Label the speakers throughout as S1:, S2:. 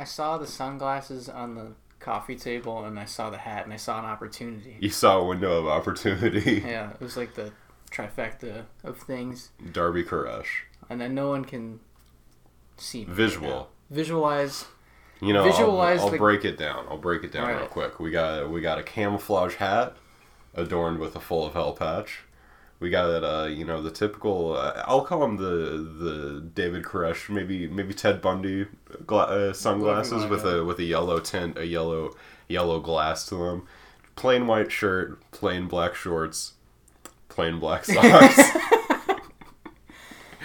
S1: I saw the sunglasses on the coffee table, and I saw the hat, and I saw an opportunity.
S2: You saw a window of opportunity.
S1: Yeah, it was like the trifecta of things,
S2: Darby Koresh.
S1: and then no one can see right
S2: Visual.
S1: now. Visualize.
S2: You know,
S1: Visualize
S2: I'll, I'll
S1: the-
S2: break it down. I'll break it down real quick. We got we got a camouflage hat adorned with a full of hell patch. We got uh, you know the typical. Uh, I'll call him the the David Koresh, maybe maybe Ted Bundy gla- uh, sunglasses with a with a yellow tint, a yellow yellow glass to them. Plain white shirt, plain black shorts, plain black socks.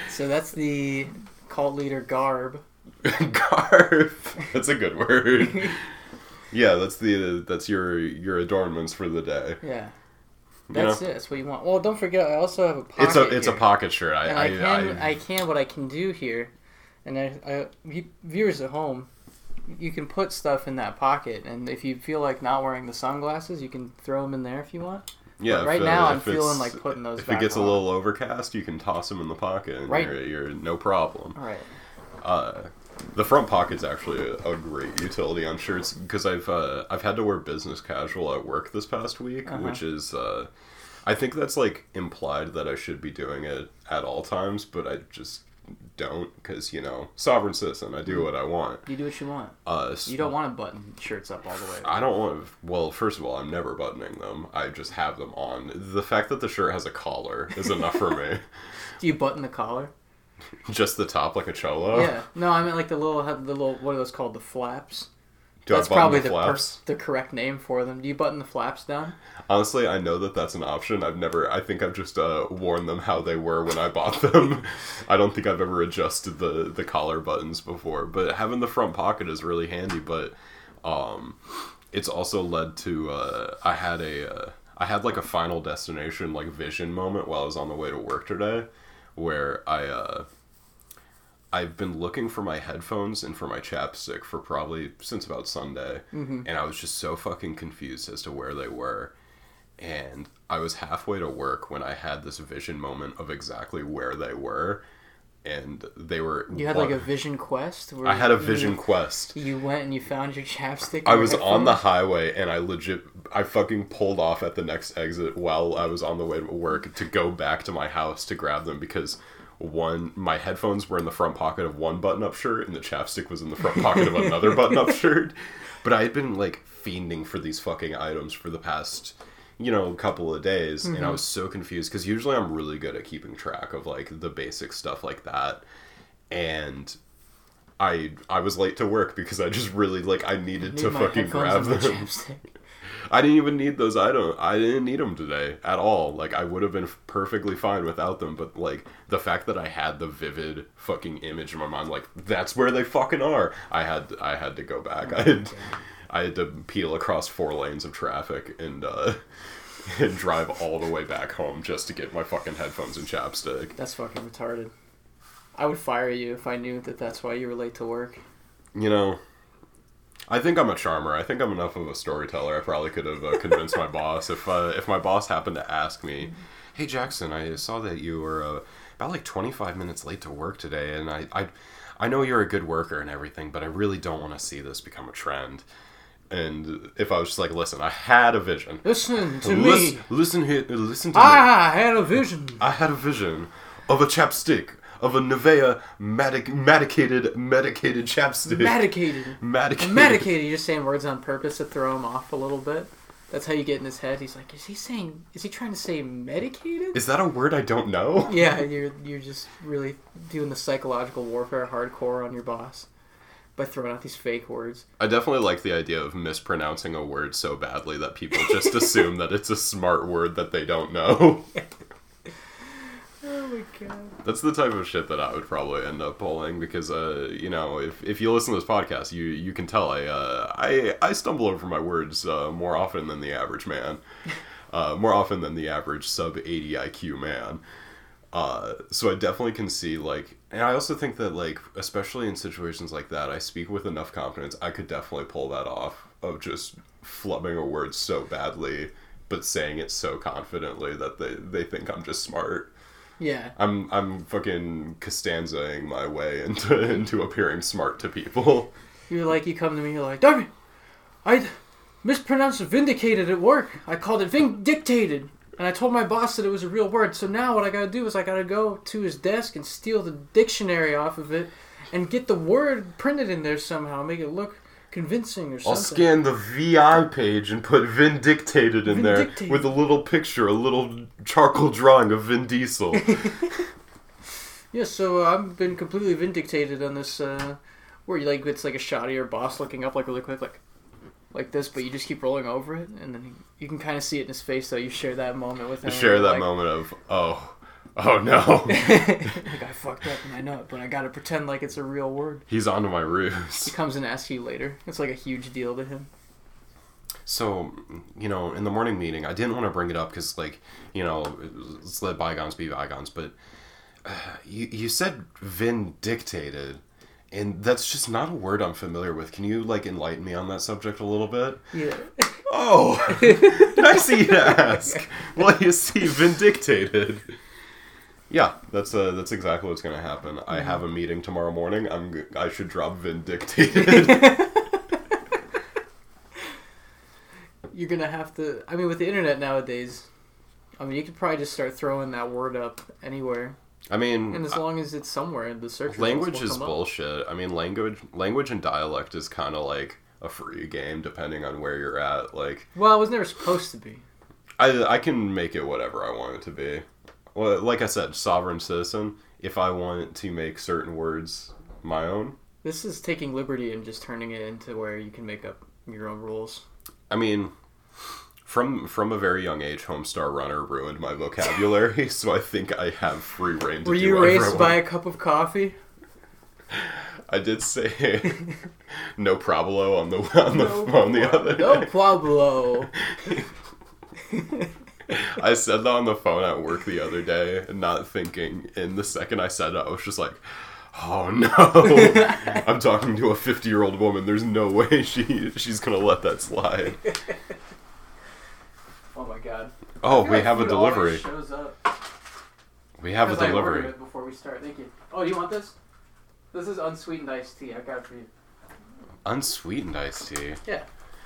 S1: So that's the cult leader garb.
S2: Garb. That's a good word. yeah, that's the that's your your adornments for the day.
S1: Yeah. That's
S2: know?
S1: it. That's what you want. Well, don't forget, I also have a pocket.
S2: It's a it's a pocket shirt. I I,
S1: I, can,
S2: I,
S1: I, can, what I can do here, and I, I, viewers at home, you can put stuff in that pocket, and if you feel like not wearing the sunglasses, you can throw them in there if you want.
S2: yeah.
S1: but right
S2: if, uh,
S1: now I'm feeling like putting those
S2: If it gets a little overcast, you can toss them in the pocket, and
S1: Right.
S2: you're, you're no problem.
S1: All right.
S2: Uh, the front pocket's actually a, a great utility on shirts because I've uh, I've had to wear business casual at work this past week,
S1: Uh-huh.
S2: which is uh, I think that's like implied that I should be doing it at all times, but I just don't because you know sovereign citizen. I do what I want.
S1: You do what you want.
S2: Uh, s-
S1: You don't want to button shirts up all the way.
S2: I don't want. Well, first of all, I'm never buttoning them. I just have them on. The fact that the shirt has a collar is enough for me.
S1: Do you button the collar?
S2: Just the top, like a cholo.
S1: Yeah. No, I mean like the little, the little, what are those called? The flaps.
S2: Do
S1: That's
S2: I button
S1: probably
S2: the
S1: the, per- the correct name for them. Do you button the flaps down?
S2: Honestly, I know that that's an option. I've never. I think I've just uh, worn them how they were when I bought them. I don't think I've ever adjusted the the collar buttons before. But having the front pocket is really handy. But um, it's also led to uh, I had a uh, I had like a final destination like vision moment while I was on the way to work today, where I uh, I've been looking for my headphones and for my chapstick for probably since about Sunday, and I was just so fucking confused as to where they were. And I was halfway to work when I had this vision moment of exactly where they were, and they were.
S1: You had like a vision quest. Where
S2: I had a
S1: you-
S2: vision quest.
S1: You went and you found your chapstick.
S2: I was on the highway and I legit I fucking pulled off at the next exit while I was on the way to work to go back to my house to grab them because one my headphones were in the front pocket of one button up shirt and the chapstick was in the front pocket of another button up shirt. But I had been like fiending for these fucking items for the past you know, a couple of days, and I was so confused because usually I'm really good at keeping track of like the basic stuff like that, and I I was late to work because I just really like I needed
S1: Need
S2: to fucking grab them. I didn't even need those items. I didn't need them today at all. Like I would have been perfectly fine without them. But like the fact that I had the vivid fucking image in my mind, like that's where they fucking are. I had I had to go back. I had I had to peel across four lanes of traffic and uh, and drive all the way back home just to get my fucking headphones and chapstick.
S1: That's fucking retarded. I would fire you if I knew that that's why you were late to work.
S2: You know. I think I'm a charmer. I think I'm enough of a storyteller. I probably could have uh, convinced my boss if uh, if my boss happened to ask me, "Hey Jackson, I saw that you were uh, about like 25 minutes late to work today, and I, I I know you're a good worker and everything, but I really don't want to see this become a trend." And if I was just like, "Listen, I had a vision.
S1: Listen to
S2: Listen,
S1: me.
S2: listen here, listen to me.
S1: I had a vision.
S2: I had a vision of a chapstick." Of a Nivea medic- medicated medicated chapstick.
S1: Medicated.
S2: medicated.
S1: Medicated. You're just saying words on purpose to throw him off a little bit. That's how you get in his head. He's like, is he saying? Is he trying to say medicated?
S2: Is that a word I don't know?
S1: Yeah, you're you're just really doing the psychological warfare hardcore on your boss by throwing out these fake words.
S2: I definitely like the idea of mispronouncing a word so badly that people just assume that it's a smart word that they don't know.
S1: Oh my god.
S2: That's the type of shit that I would probably end up pulling because, uh, you know, if, if you listen to this podcast, you you can tell I uh, I I stumble over my words uh, more often than the average man, uh, more often than the average sub eighty IQ man. Uh, so I definitely can see like, and I also think that like, especially in situations like that, I speak with enough confidence. I could definitely pull that off of just flubbing a word so badly, but saying it so confidently that they they think I'm just smart.
S1: Yeah.
S2: I'm I'm fucking Costanzaing my way into into appearing smart to people.
S1: You're like, you come to me, you're like, Darby, I mispronounced vindicated at work. I called it vindictated. And I told my boss that it was a real word. So now what I gotta do is I gotta go to his desk and steal the dictionary off of it and get the word printed in there somehow, make it look convincing or something.
S2: I'll scan the VI page and put Vindictated in there with a little picture, a little charcoal drawing of Vin Diesel.
S1: Yeah, so uh, I've been completely vindicated on this. Uh, where you like it's like a shot of your boss looking up like really quick, like like this, but you just keep rolling over it, and then you, you can kind of see it in his face. though. you share that moment with him.
S2: Share that
S1: like,
S2: moment of oh, oh no,
S1: like I fucked up and I know it, but I gotta pretend like it's a real word.
S2: he's onto my ruse.
S1: He comes and asks you later. It's like a huge deal to him.
S2: So, you know, in the morning meeting, I didn't want to bring it up because, like, you know, let's let bygones be bygones. But uh, you you said vindictated, and that's just not a word I'm familiar with. Can you like enlighten me on that subject a little bit?
S1: Yeah.
S2: Oh, nice of you to ask. Well, you see, vindictated. Yeah, that's uh, that's exactly what's gonna happen. I have a meeting tomorrow morning. I'm I should drop vindictated.
S1: You're gonna have to. I mean, with the internet nowadays, I mean, you could probably just start throwing that word up anywhere,
S2: I mean,
S1: and as uh, long as it's somewhere in the search
S2: language is bullshit. I mean, language language and dialect is kind of like a free game depending on where you're at. Like,
S1: Well, it was never supposed to be.
S2: I I can make it whatever I want it to be. Well, like I said, sovereign citizen. If I want to make certain words my own,
S1: This is taking liberty and just turning it into where you can make up your own rules.
S2: I mean, from from a very young age, Homestar Runner ruined my vocabulary, so I think I have free reign to
S1: Were you raised by a cup of coffee?
S2: I did say no probolo on the on the phone the other day. No.
S1: Pablo.
S2: I said that on the phone at work the other day, not thinking. In the second I said it, I was just like, "Oh no!" I'm talking to a 50 year old woman. There's no way she she's gonna let that slide.
S1: Oh my god.
S2: Oh, we
S1: like
S2: have a delivery.
S1: Shows up.
S2: We have a delivery.
S1: before we start. Thank you. Oh, do you want this? This is unsweetened iced tea. I got it for you.
S2: Unsweetened iced tea. Yeah.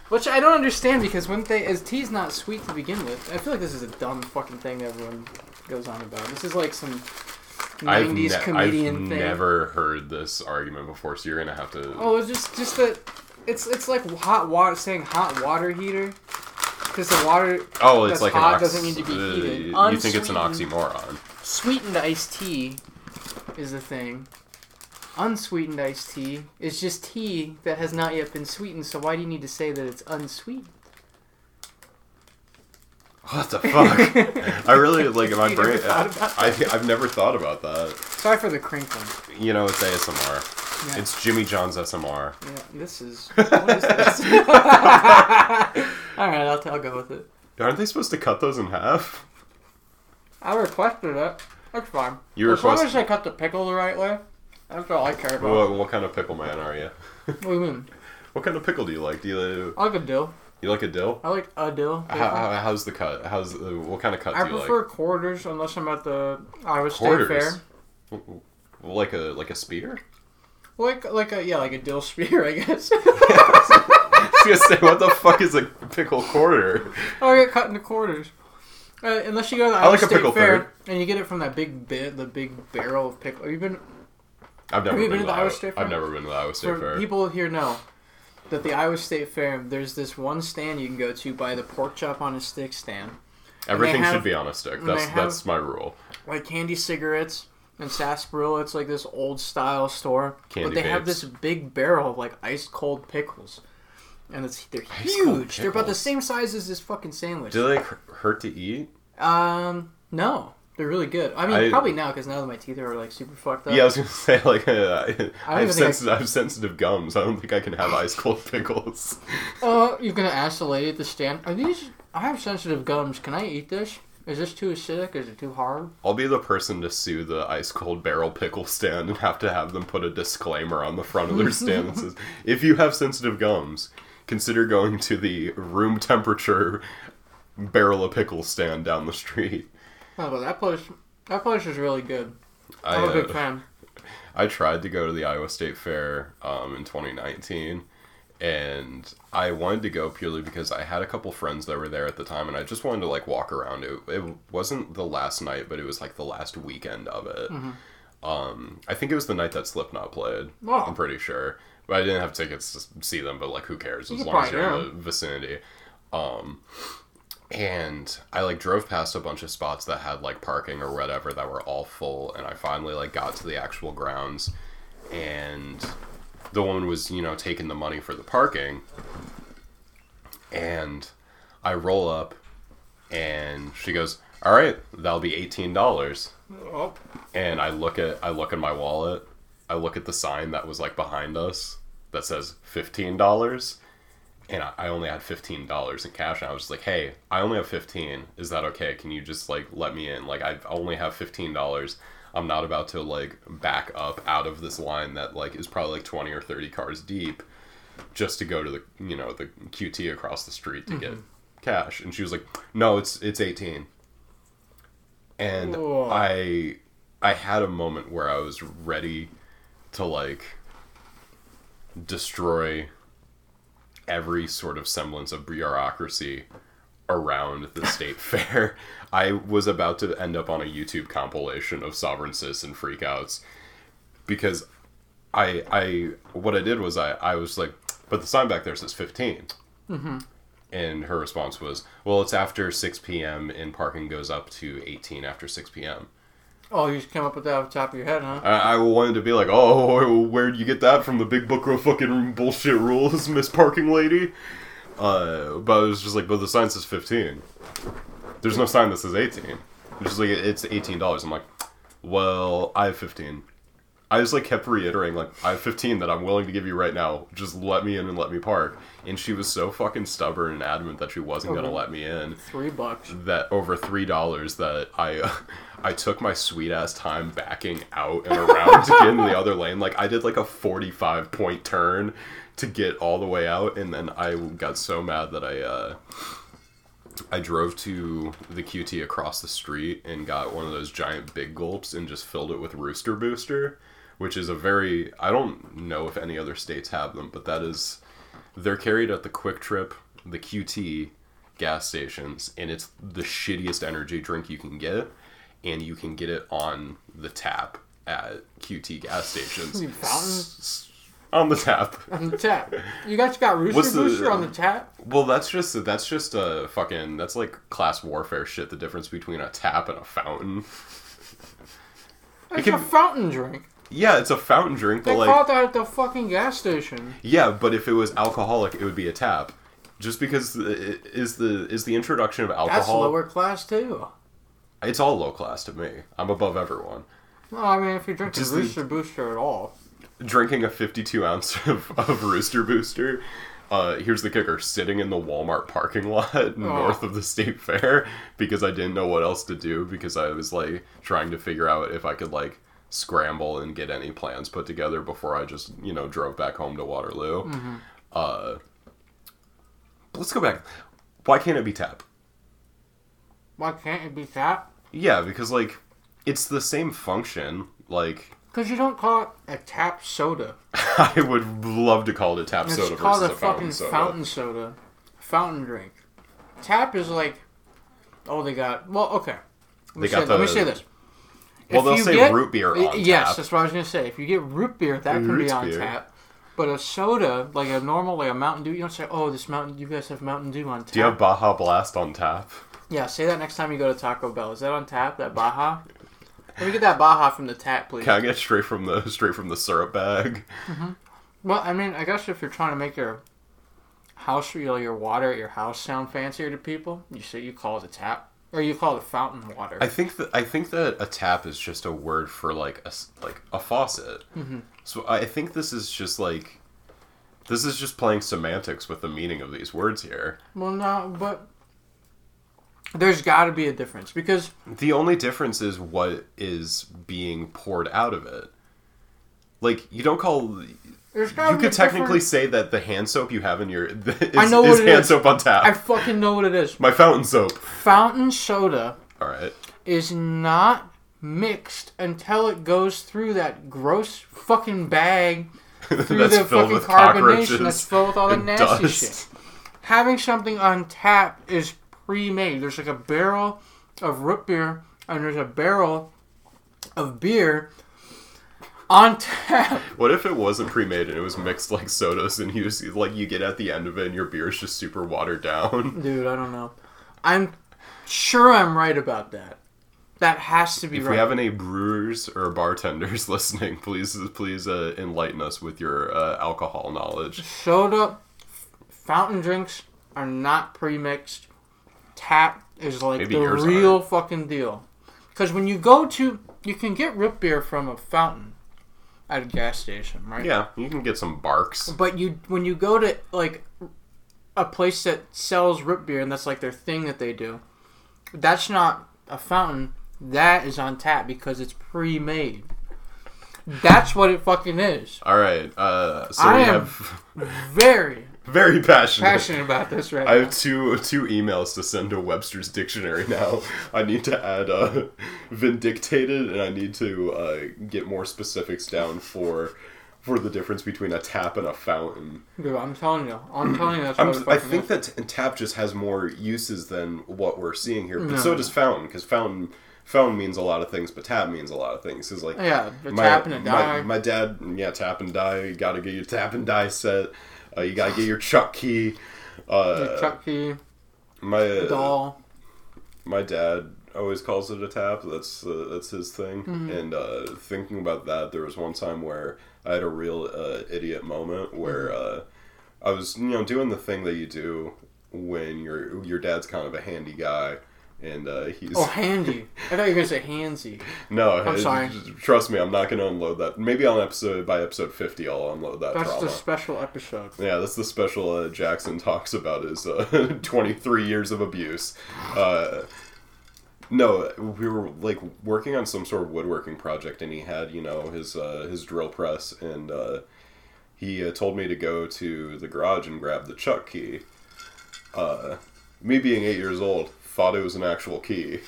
S1: Which I don't understand because when they as tea's not sweet to begin with. I feel like this is a dumb fucking thing that everyone goes on about. This is like some
S2: I've,
S1: '90s
S2: ne-
S1: comedian
S2: I've
S1: thing.
S2: never heard this argument before, so you're gonna have to.
S1: Oh, it's just just that it's it's like hot water saying hot water heater because the water
S2: Oh, it's
S1: that's
S2: like
S1: hot
S2: an ox-
S1: doesn't need to be
S2: uh,
S1: heated.
S2: You think it's an
S1: Unsweetened-
S2: oxymoron?
S1: sweetened iced tea is the thing. Unsweetened iced tea is just tea that has not yet been sweetened. So why do you need to say that it's unsweetened?
S2: What the fuck? I really like my
S1: You
S2: brain.
S1: never thought about
S2: I I've never thought about that.
S1: Sorry for the crinkling.
S2: You know, it's ASMR.
S1: Yeah.
S2: It's Jimmy John's SMR.
S1: Yeah, this is. What is this? All right, I'll, I'll go with it.
S2: Aren't they supposed to cut those in half?
S1: I requested it. That's fine.
S2: You
S1: as long
S2: request-
S1: as I cut the pickle the right way, that's all I care about.
S2: What, what kind of pickle man are you?
S1: What do you mean?
S2: What kind of pickle do you like? Do you
S1: I like a dill.
S2: you like a dill?
S1: I like a dill.
S2: How, how, how's the cut? How's uh, what kind of cut
S1: I
S2: do you
S1: prefer quarters unless I'm at the Iowa State
S2: Quarters?
S1: Fair.
S2: like? Like a like a spear?
S1: Like like a yeah, like a dill spear, I guess.
S2: I gonna say, what the fuck is a pickle quarter?
S1: oh, I get cut into quarters. Uh, unless you go to the
S2: I
S1: Iowa
S2: like a
S1: State
S2: pickle
S1: Fair
S2: third.
S1: and you get it from that big bit, the big barrel of pickle. Have you been?
S2: I've never been,
S1: been to the Iowa
S2: Iowa
S1: State Fair?
S2: I've never been to the Iowa State
S1: For
S2: Fair.
S1: people here know that the Iowa State Fair, there's this one stand you can go to by the pork chop on a stick stand.
S2: Everything
S1: have-
S2: should be on a stick. That's
S1: have-
S2: that's my rule.
S1: like candy cigarettes and sarsaparilla. It's like this old style store,
S2: Candy
S1: but they have this big barrel of like ice cold pickles, and it's they're
S2: Ice
S1: huge. They're about the same size as this fucking sandwich.
S2: Do they h- hurt to eat?
S1: Um, no, they're really good. I mean,
S2: I-
S1: probably now because now that my teeth are like super fucked up.
S2: Yeah, I was gonna say like uh, I, I, have
S1: think I-
S2: sensitive, I have sensitive gums. I don't think I can have ice cold pickles.
S1: Uh, you're gonna ask the lady at the stand, are these? I have sensitive gums. Can I eat this? Is this too acidic? Is it too hard?
S2: I'll be the person to sue the ice cold barrel pickle stand and have to have them put a disclaimer on the front of their stand that says, "If you have sensitive gums, consider going to the room temperature barrel of pickles stand down the street."
S1: Oh, but that place, That place is really good.
S2: I,
S1: I'm a big
S2: uh,
S1: fan.
S2: I tried to go to the Iowa State Fair um, in 2019, and I wanted to go purely because I had a couple friends that were there at the time, and I just wanted to like walk around. It, it wasn't the last night, but it was like the last weekend of it.
S1: Mm-hmm.
S2: Um, I think it was the night that Slipknot played.
S1: Oh.
S2: I'm pretty sure, but I didn't have tickets to see them. But like, who cares as long as you're in the vicinity. Um, and I like drove past a bunch of spots that had like parking or whatever that were all full, and I finally like got to the actual grounds, and the woman was you know taking the money for the parking, and I roll up, and she goes, "All right, that'll be eighteen dollars."
S1: Oh,
S2: and I look at I look in my wallet. I look at the sign that was like behind us that says fifteen dollars, and I, only had fifteen dollars in cash. And I was just like, "Hey, I only have fifteen. Is that okay? Can you just like let me in? Like I only have fifteen dollars. I'm not about to like back up out of this line that like is probably like twenty or thirty cars deep, just to go to the you know the QT across the street to get mm-hmm. cash." And she was like, "No, it's it's 18 and
S1: Whoa.
S2: I I had a moment where I was ready to like destroy every sort of semblance of bureaucracy around the state fair. I was about to end up on a YouTube compilation of sovereign citizen freakouts because I I what I did was I I was like, but the sign back there says 15. Mm-hmm. And her response was, "Well, it's after 6 p.m. and parking goes up to 18 after 6 p.m."
S1: oh, you just came up with that off the top of your head, huh?
S2: I, I wanted to be like, "Oh, where'd you get that from? The Big Book of fucking bullshit rules, Miss Parking Lady." Uh, but I was just like, "But the sign says 15. There's no sign that says 18." It's just like it's 18 dollars. I'm like, "Well, I have 15." I just like kept reiterating like I have 15 that I'm willing to give you right now. Just let me in and let me park. And she was so fucking stubborn and adamant that she wasn't gonna let me in
S1: Three bucks.
S2: that over three dollars that I uh, I took my sweet ass time backing out and around to get in the other lane. Like I did like a forty five point turn to get all the way out, and then I got so mad that I uh, I drove to the QT across the street and got one of those giant big gulps and just filled it with Rooster Booster, which is a very I don't know if any other states have them, but that is they're carried at the QuikTrip, the QT gas stations, and it's the shittiest energy drink you can get, and you can get it on the tap at QT gas stations. S- on the tap.
S1: On the tap. You guys got Rooster
S2: What's the-
S1: Booster on the tap?
S2: Well, that's just that's just a fucking that's like class warfare shit. The difference between a tap and a fountain.
S1: It's
S2: can-
S1: a fountain drink.
S2: Yeah, it's a fountain drink,
S1: They
S2: but
S1: call
S2: like
S1: it that at the fucking gas station.
S2: yeah, but if it was alcoholic, it would be a tap. Just because the- is the is the introduction of alcohol.
S1: That's
S2: alcohol.
S1: lower class too.
S2: It's all low class to me. I'm above everyone.
S1: No, I mean if you're drinking
S2: Just the-
S1: Rooster Booster at all.
S2: drinking a 52 ounce of, of Rooster Booster. Uh, here's the kicker: sitting in the Walmart parking lot north of the state fair because I didn't know what else to do because I was like trying to figure out if I could like scramble and get any plans put together before I just you know drove back home to Waterloo. Uh, let's go back. Why can't it be tap?
S1: Why can't it be tap?
S2: Yeah, because like it's the same function. Like
S1: Because you don't call it a tap soda.
S2: I would love to call it a tap
S1: It's
S2: soda
S1: called
S2: versus
S1: a
S2: a fountain
S1: fucking
S2: soda.
S1: fountain soda. Fountain drink. Tap is like, oh, they got. Well, okay. Let me, say,
S2: got
S1: let me say this.
S2: Well,
S1: If
S2: they'll say
S1: get-
S2: root beer on
S1: Yes,
S2: tap.
S1: that's what I was gonna say. If you get root beer, that can be on
S2: beer.
S1: tap. But a soda, like a normal, like a Mountain Dew, you don't say, "Oh, this Mountain, you guys have Mountain Dew on tap."
S2: Do you have Baja Blast on tap?
S1: Yeah, say that next time you go to Taco Bell. Is that on tap? That Baja? Let me get that Baja from the tap, please.
S2: Can I get straight from the straight from the syrup bag? Mm-hmm.
S1: Well, I mean, I guess if you're trying to make your house, you know, your water at your house sound fancier to people, you say you call it a tap, or you call it fountain water.
S2: I think that I think that a tap is just a word for like a like a faucet.
S1: Mm-hmm.
S2: So I think this is just like this is just playing semantics with the meaning of these words here.
S1: well, no, but there's got to be a difference because
S2: The only difference is what is being poured out of it. Like you don't call
S1: there's got
S2: you could technically say that the hand soap you have in your is,
S1: I know
S2: is
S1: what it
S2: hand
S1: is.
S2: soap on tap.
S1: I fucking know what it is.
S2: My fountain soap.
S1: Fountain soda
S2: All right.
S1: is not mixed until it goes through that gross fucking bag through the fucking carbonation that's filled with all the nasty
S2: dust.
S1: shit. Having something on tap is pre-made. There's like a barrel of root beer and there's a barrel of beer on tap.
S2: What if it wasn't pre-made and it was mixed like sodas and you see, like you get at the end of it and your beer is just super watered down?
S1: Dude, I don't know. I'm sure I'm right about that. That has to be
S2: If
S1: right.
S2: we have any brewers or bartenders listening, please please uh, enlighten us with your uh, alcohol knowledge.
S1: Soda, fountain drinks are not pre-mixed. Tap is like
S2: Maybe
S1: the real fucking deal. Because when you go to, you can get root beer from a fountain at a gas station, right?
S2: Yeah, you can get some Barq's.
S1: But you, when you go to like a place that sells root beer and that's like their thing that they do, that's not a fountain. That is on tap because it's pre-made. That's what it fucking is.
S2: All right, uh, so
S1: I
S2: we
S1: am-
S2: have
S1: Very
S2: very passionate.
S1: passionate about this right
S2: I
S1: now.
S2: have two two emails to send to Webster's dictionary now. I need to add uh, vindictated, and I need to uh, get more specifics down for for the difference between a tap and a fountain.
S1: Dude, I'm telling you, I'm telling you, that's
S2: I'm, I think
S1: is.
S2: that t- tap just has more uses than what we're seeing here, but
S1: No.
S2: so does fountain because fountain fountain means a lot of things, but tap means a lot of things. Is like
S1: yeah,
S2: my,
S1: tap and die.
S2: My, my dad, yeah, tap and die. You gotta get your tap and die set. Uh, you gotta get your chuck key. Uh,
S1: the Chucky
S2: my
S1: doll.
S2: my dad always calls it a tap. That's uh, that's his thing.
S1: Mm-hmm.
S2: And uh, thinking about that, there was one time where I had a real uh, idiot moment where
S1: Mm-hmm.
S2: uh, I was you know doing the thing that you do when your your dad's kind of a handy guy. And uh, he's
S1: Oh, handy. I thought you were gonna say handsy.
S2: no.
S1: I'm
S2: it-
S1: sorry.
S2: Trust me, I'm not going to unload that. Maybe on episode by episode 50, I'll unload that
S1: That's
S2: trauma.
S1: the special episode.
S2: Yeah, that's the special uh, Jackson talks about his uh, 23 years of abuse. Uh, no, we were like working on some sort of woodworking project, and he had you know his uh, his drill press, and uh, he uh, told me to go to the garage and grab the chuck key. Uh, me being eight years old, thought it was an actual key.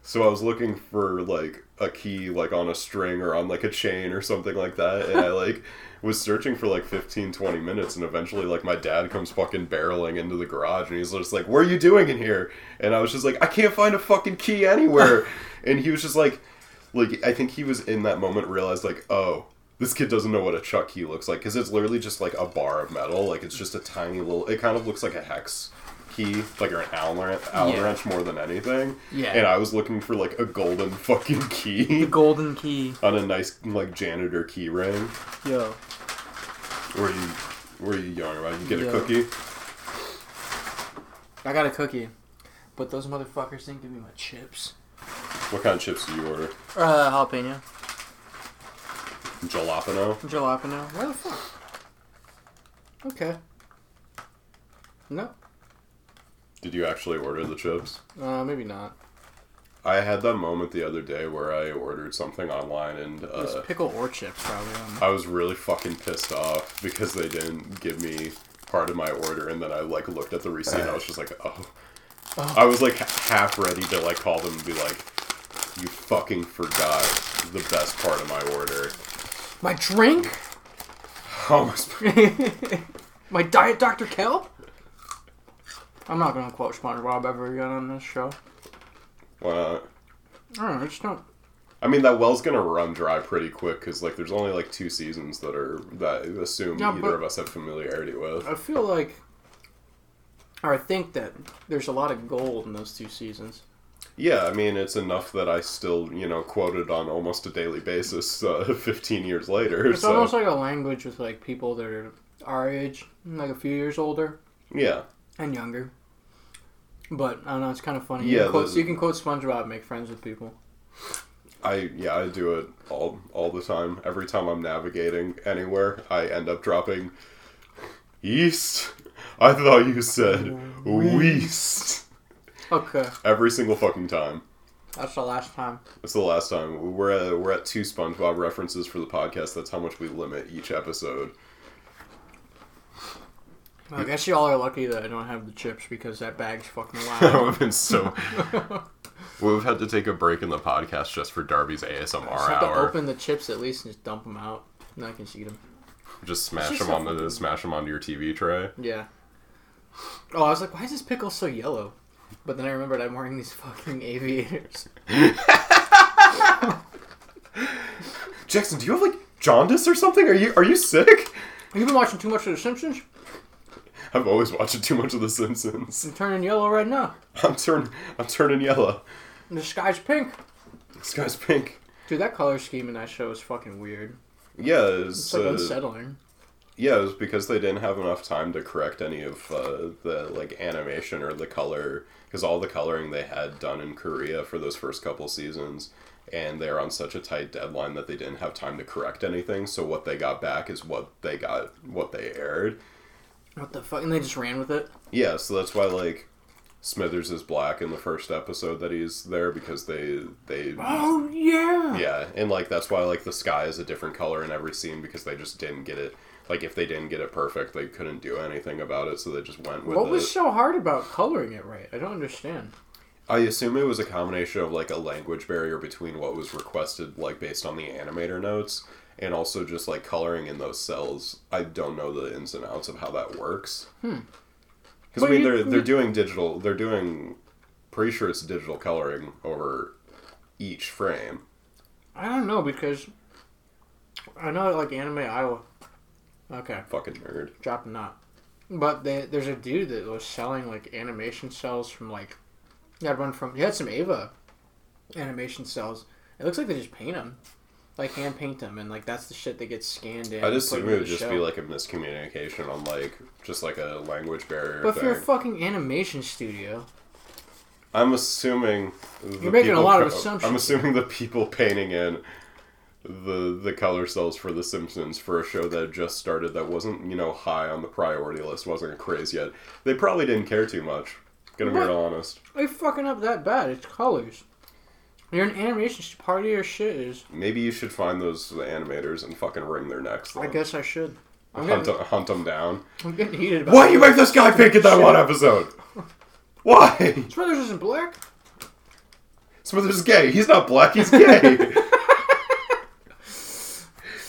S2: So I was looking for like a key like on a string or on like a chain or something like that and I like was searching for like 15 20 minutes and eventually like my dad comes fucking barreling into the garage and he's just like what are you doing in here? And I was just like I can't find a fucking key anywhere. And he was just like like I think he was in that moment realized like oh this kid doesn't know what a chuck key looks like because it's literally just like a bar of metal like it's just a tiny little it kind of looks like a hex key like or an allen wrench, allen
S1: Yeah.
S2: wrench more than anything
S1: Yeah.
S2: and I was looking for like a golden fucking key The
S1: golden key.
S2: on a nice like janitor key ring.
S1: Yo.
S2: Where you where you yarn about? You get a cookie.
S1: I got a cookie. But those motherfuckers didn't give me my chips.
S2: What kind of chips do you order?
S1: Uh, jalapeno.
S2: Jalapeno.
S1: Jalapeno. Where the fuck? Okay. No.
S2: Did you actually order the chips?
S1: Uh, maybe not.
S2: I had that moment the other day where I ordered something online and
S1: It was
S2: uh,
S1: pickle or chips, probably. I.
S2: I was really fucking pissed off because they didn't give me part of my order and then I like looked at the receipt and I was just like, oh.
S1: Oh.
S2: I was like half ready to like call them and be like, you fucking forgot the best part of my order.
S1: My drink?
S2: Almost
S1: My diet Dr. Kelp? I'm not gonna quote SpongeBob ever again on this show.
S2: Why not?
S1: I don't know, I just don't.
S2: I mean, that well's gonna run dry pretty quick because like there's only like two seasons that are that I assume
S1: Yeah,
S2: either of us have familiarity with.
S1: I feel like, or I think that there's a lot of gold in those two seasons.
S2: Yeah, I mean, it's enough that I still you know quote it on almost a daily basis. Uh, Fifteen years later,
S1: It's
S2: so
S1: almost like a language with like people that are our age, like a few years older
S2: yeah,
S1: and younger. But I don't know, it's kind of funny. You
S2: Yeah,
S1: can quote,
S2: the-
S1: you can quote SpongeBob, make friends with people.
S2: I yeah I do it all all the time. Every time I'm navigating anywhere, I end up dropping east. I thought you said west.
S1: Okay,
S2: Every single fucking time.
S1: that's the last time.
S2: That's the last time. We're at, we're at two SpongeBob references for the podcast. That's how much we limit each episode.
S1: I guess y'all are lucky that I don't have the chips because that bag's fucking
S2: that would
S1: loud.
S2: have been so. We've had to take a break in the podcast just for Darby's ASMR
S1: Just have to
S2: hour.
S1: open the chips at least and just dump them out. Then I can eat them.
S2: Just smash
S1: It's just
S2: them on the smash them onto your TV tray.
S1: Yeah. Oh, I was like, why is this pickle so yellow? But then I remembered I'm wearing these fucking aviators.
S2: Jackson, do you have like jaundice or something? Are you are you sick?
S1: Have You've been watching too much of The Simpsons?
S2: I've always watched too much of The Simpsons.
S1: I'm turning yellow right now.
S2: I'm turning I'm turning yellow.
S1: And the sky's pink.
S2: The sky's pink.
S1: Dude, that color scheme in that show is fucking weird.
S2: Yeah, it's,
S1: It's like
S2: uh,
S1: unsettling.
S2: yeah, it was because they didn't have enough time to correct any of uh, the like animation or the color because all the coloring they had done in Korea for those first couple seasons and they're on such a tight deadline that they didn't have time to correct anything so what they got back is what they got what they aired
S1: What the fuck? And they just ran with it.
S2: Yeah, so that's why like Smithers is black in the first episode that he's there because they they
S1: Oh yeah.
S2: yeah, and like that's why like the sky is a different color in every scene because they just didn't get it. Like if they didn't get it perfect, they couldn't do anything about it, so they just went with
S1: What
S2: it.
S1: was so hard about coloring it right? I don't understand.
S2: I assume it was a combination of like a language barrier between what was requested, like based on the animator notes, and also just like coloring in those cells. I don't know the ins and outs of how that works.
S1: Hmm.
S2: Because I mean, they're they're doing digital. They're doing, pretty sure it's digital coloring over each frame.
S1: I don't know because I know like Anime Iowa. Okay,
S2: Fucking nerd.
S1: drop a knot. But they, there's a dude that was selling like animation cells from like he had one from he had some Ava animation cells. It looks like they just paint them, like hand paint them, and like that's the shit that gets scanned in.
S2: I'd
S1: and
S2: assume it would just
S1: show.
S2: be like a miscommunication on like just like a language barrier
S1: But if you're a fucking animation studio,
S2: I'm assuming
S1: You're making a lot of assumptions.
S2: I'm assuming the people painting in the the color cells for The Simpsons for a show that just started that wasn't you know high on the priority list, wasn't a craze yet. They probably didn't care too much. Gonna be real honest.
S1: they fucking up that bad. It's colors. You're an animation part of your shit is.
S2: Maybe you should find those animators and fucking wring their necks.
S1: I guess I should. I'm
S2: hunt,
S1: getting,
S2: them, hunt them down.
S1: I'm getting heated about.
S2: Why you make this guy pink in that one episode? Why?
S1: Smithers isn't black.
S2: Smithers is gay. He's not black. He's gay.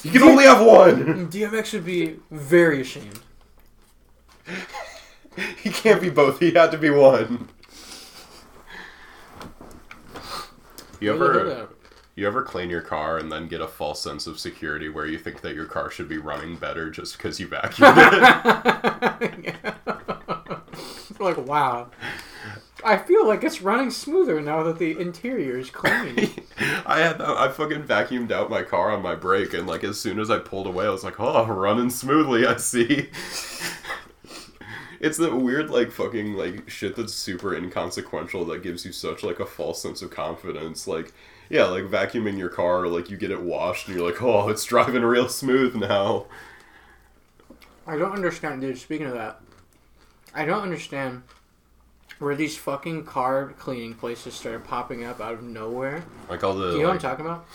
S2: you can only have one.
S1: DMX should be very ashamed.
S2: He can't be both. He had to be one. You ever you ever clean your car and then get a false sense of security where you think that your car should be running better just because you vacuumed it?
S1: like wow. I feel like it's running smoother now that the interior is clean.
S2: I had I fucking vacuumed out my car on my break, and like as soon as I pulled away I was like, "Oh, running smoothly, I see." It's that weird like fucking like shit that's super inconsequential that gives you such like a false sense of confidence. Like yeah, like vacuuming your car, like you get it washed and you're like, "Oh, it's driving real smooth now."
S1: I don't understand, dude. Speaking of that, I don't understand where these fucking car cleaning places started popping up out of nowhere.
S2: Like all the
S1: Do you know what I'm talking about?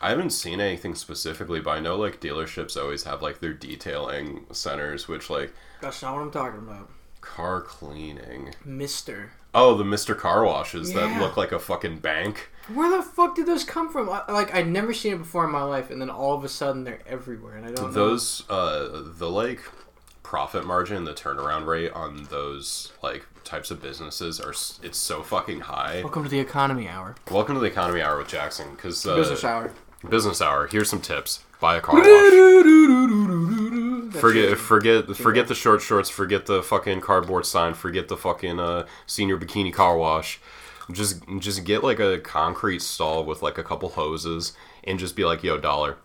S2: I haven't seen anything specifically, but I know like dealerships always have like their detailing centers, which like
S1: That's not what I'm talking about.
S2: car cleaning.
S1: Mister.
S2: Oh, the Mister Car Washes that look like a fucking bank.
S1: Where the fuck did those come from? I- Like I'd never seen it before in my life, and then all of a sudden they're everywhere, and I don't know.
S2: Those uh the like profit margin, the turnaround rate on those like types of businesses are s- it's so fucking high.
S1: Welcome to the economy hour.
S2: Welcome to the economy hour with Jackson because uh,
S1: Business hour.
S2: business hour. Here's some tips: buy a car wash. Forget, forget, forget the short shorts. Forget the fucking cardboard sign. Forget the fucking uh, senior bikini car wash. Just, just get like a concrete stall with like a couple hoses, and just be like, "Yo, dollar."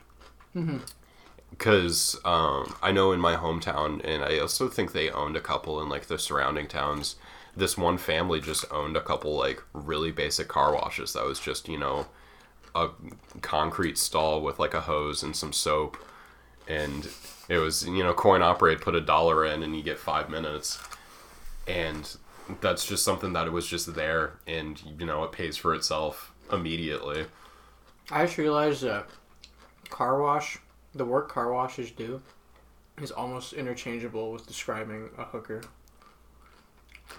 S2: Because um, I know in my hometown, and I also think they owned a couple in like the surrounding towns. This one family just owned a couple like really basic car washes. That was just you know a concrete stall with like a hose and some soap and it was you know coin operate, put a dollar in and you get five minutes and that's just something that it was just there and you know it pays for itself immediately
S1: I just realized that car wash, the work car washes do, is almost interchangeable with describing a hooker.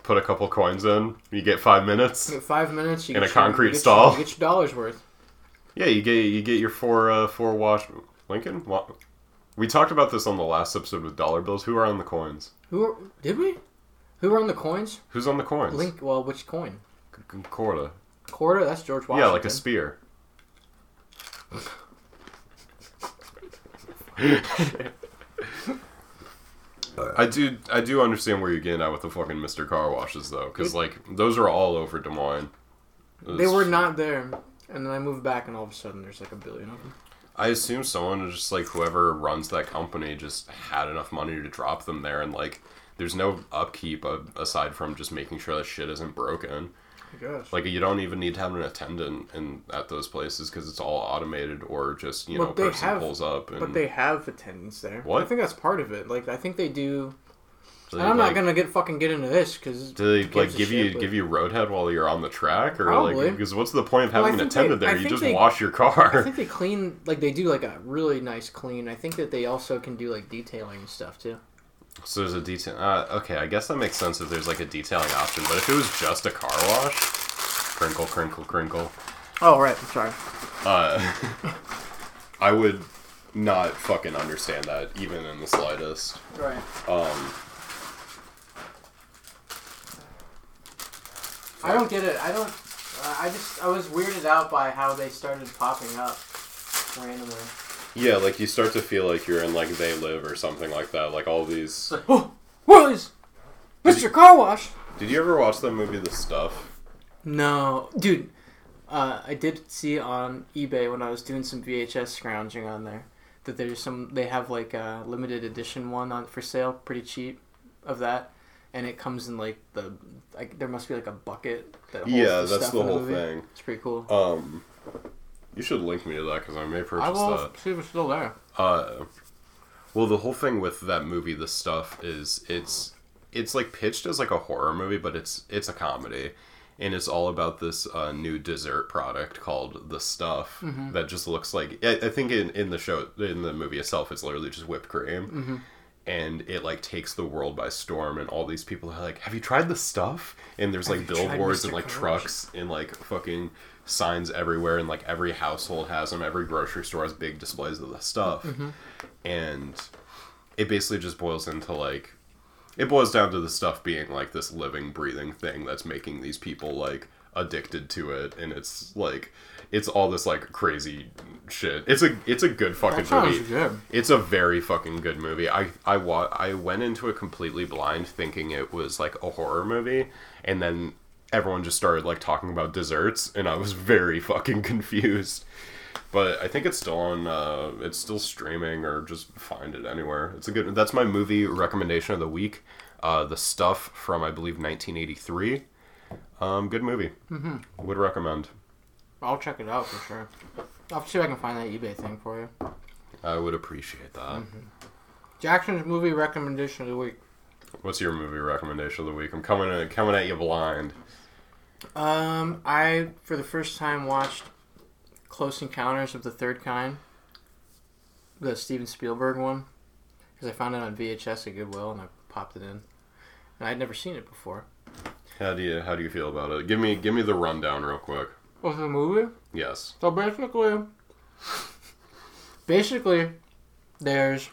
S2: Put a couple coins in. You get five minutes.
S1: You get five minutes. You
S2: In
S1: get
S2: a
S1: your-
S2: concrete
S1: you
S2: stall?
S1: Your, you get your dollars worth.
S2: Yeah, you get you get your four uh, four wash Lincoln. Wa- We talked about this on the last episode with dollar bills. Who are on the coins?
S1: Who are, did we? Who are on the coins?
S2: Who's on the coins?
S1: Link. Well, which coin?
S2: Quarter.
S1: Quarter. That's George Washington.
S2: Yeah, like a spear. I do I do understand where you're getting at with the fucking Mr. Car Washes though, because like those are all over Des Moines.
S1: They were not there, and then I moved back, and all of a sudden there's like a billion of them.
S2: I assume someone just like whoever runs that company just had enough money to drop them there, and like there's no upkeep uh, aside from just making sure that shit isn't broken.
S1: Guess.
S2: Like you don't even need to have an attendant in at those places because it's all automated or just you know
S1: But they
S2: person
S1: have-
S2: pulls up and
S1: But they have attendants there.
S2: What?
S1: I think that's part of it. Like I think they do.
S2: Do
S1: and
S2: they,
S1: I'm not gonna get fucking get into this because.
S2: Do they like give you
S1: but-
S2: give you roadhead while you're on the track or
S1: Probably.
S2: like because what's the point of
S1: Well,
S2: having an
S1: think they-
S2: attendant
S1: I
S2: there? You just
S1: they-
S2: wash your car.
S1: I think they clean like they do like a really nice clean. I think that they also can do like detailing and stuff too.
S2: So there's a detail. Uh, okay, I guess that makes sense if there's like a detailing option. But if it was just a car wash, crinkle, crinkle, crinkle,
S1: Oh right, I'm sorry.
S2: uh, I would not fucking understand that even in the slightest.
S1: Right.
S2: Um,
S1: I don't get it. I don't. Uh, I just I was weirded out by how they started popping up randomly.
S2: yeah, like you start to feel like you're in like They Live or something like that. Like all these.
S1: Like, oh, what is Mr. Car Wash?
S2: Did you ever watch that movie, The Stuff?
S1: No, dude. Uh, I did see on eBay when I was doing some VHS scrounging on there that there's some they have like a limited edition one on for sale, pretty cheap, of that, and it comes in like the like there must be like a bucket that holds
S2: Yeah,
S1: the
S2: that's the whole thing.
S1: It's pretty cool.
S2: Um, you should link me to that because I may purchase
S1: I will
S2: that.
S1: see if it's still there.
S2: Uh, well, the whole thing with that movie, the stuff, is it's it's like pitched as like a horror movie, but it's it's a comedy, and it's all about this uh, new dessert product called the stuff that just looks like I, I think in in the show in the movie itself, it's literally just whipped cream. And it like takes the world by storm, and all these people are like, "Have you tried the stuff?" And there's like billboards and like
S1: Wash?
S2: trucks and like fucking signs everywhere, and like every household has them. Every grocery store has big displays of the stuff, and it basically just boils into like it boils down to the stuff being like this living breathing thing that's making these people like addicted to it and it's like it's all this like crazy shit it's a it's a good fucking
S1: That
S2: movie
S1: good.
S2: it's a very fucking good movie i i wa- i went into it completely blind thinking it was like a horror movie and then everyone just started like talking about desserts and i was very fucking confused but I think it's still on. Uh, it's still streaming, or just find it anywhere. It's a good. That's my movie recommendation of the week. Uh, the stuff from I believe 1983. Um, good movie. Mm-hmm. Would recommend.
S1: I'll check it out for sure. I'll see if I can find that eBay thing for you.
S2: I would appreciate that.
S1: Mm-hmm. Jackson's movie recommendation of the week.
S2: What's your movie recommendation of the week? I'm coming at, coming at you blind.
S1: Um, I for the first time watched Close Encounters of the Third Kind, the Steven Spielberg one, because I found it on VHS at Goodwill and I popped it in, and I'd never seen it before.
S2: How do you how do you feel about it? Give me give me the rundown real quick.
S1: What's the movie?
S2: Yes.
S1: So basically, basically, there's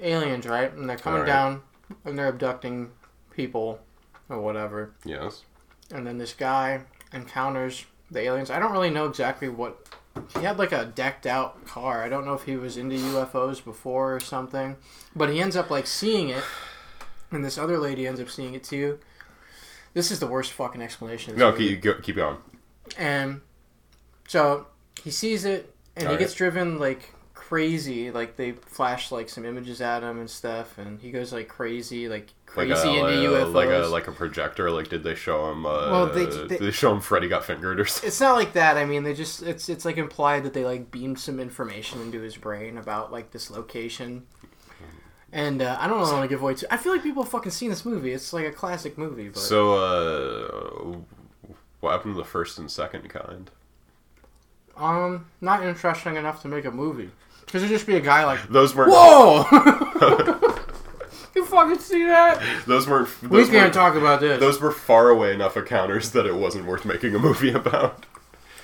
S1: aliens, right? And they're coming down and they're abducting people or whatever.
S2: Yes.
S1: And then this guy encounters the aliens. I don't really know exactly what. He had like a decked out car. I don't know if he was into UFOs before or something. But he ends up like seeing it. And this other lady ends up seeing it too. This is the worst fucking explanation.
S2: No, keep keep going.
S1: And so he sees it, and he
S2: Alright.
S1: gets driven like crazy. Like they flash like some images at him and stuff, and he goes like crazy, like
S2: Like
S1: crazy
S2: a,
S1: into
S2: like,
S1: UFOs.
S2: like a like a projector. Like did they show him? Uh,
S1: Well, they- they-
S2: they show him Freddy got fingered or something?
S1: it's not like that. I mean, they just it's it's like implied that they like beamed some information into his brain about like this location. And uh, I don't want to give away too. I feel like people have fucking seen this movie. It's like a classic movie, but
S2: So, uh, what happened to the first and second kind?
S1: Um, not interesting enough to make a movie. Because it'd just be a guy like,
S2: Those weren't.
S1: whoa, you fucking see that.
S2: Those weren't.
S1: We can't talk about this.
S2: Those were far away enough encounters that it wasn't worth making a movie about.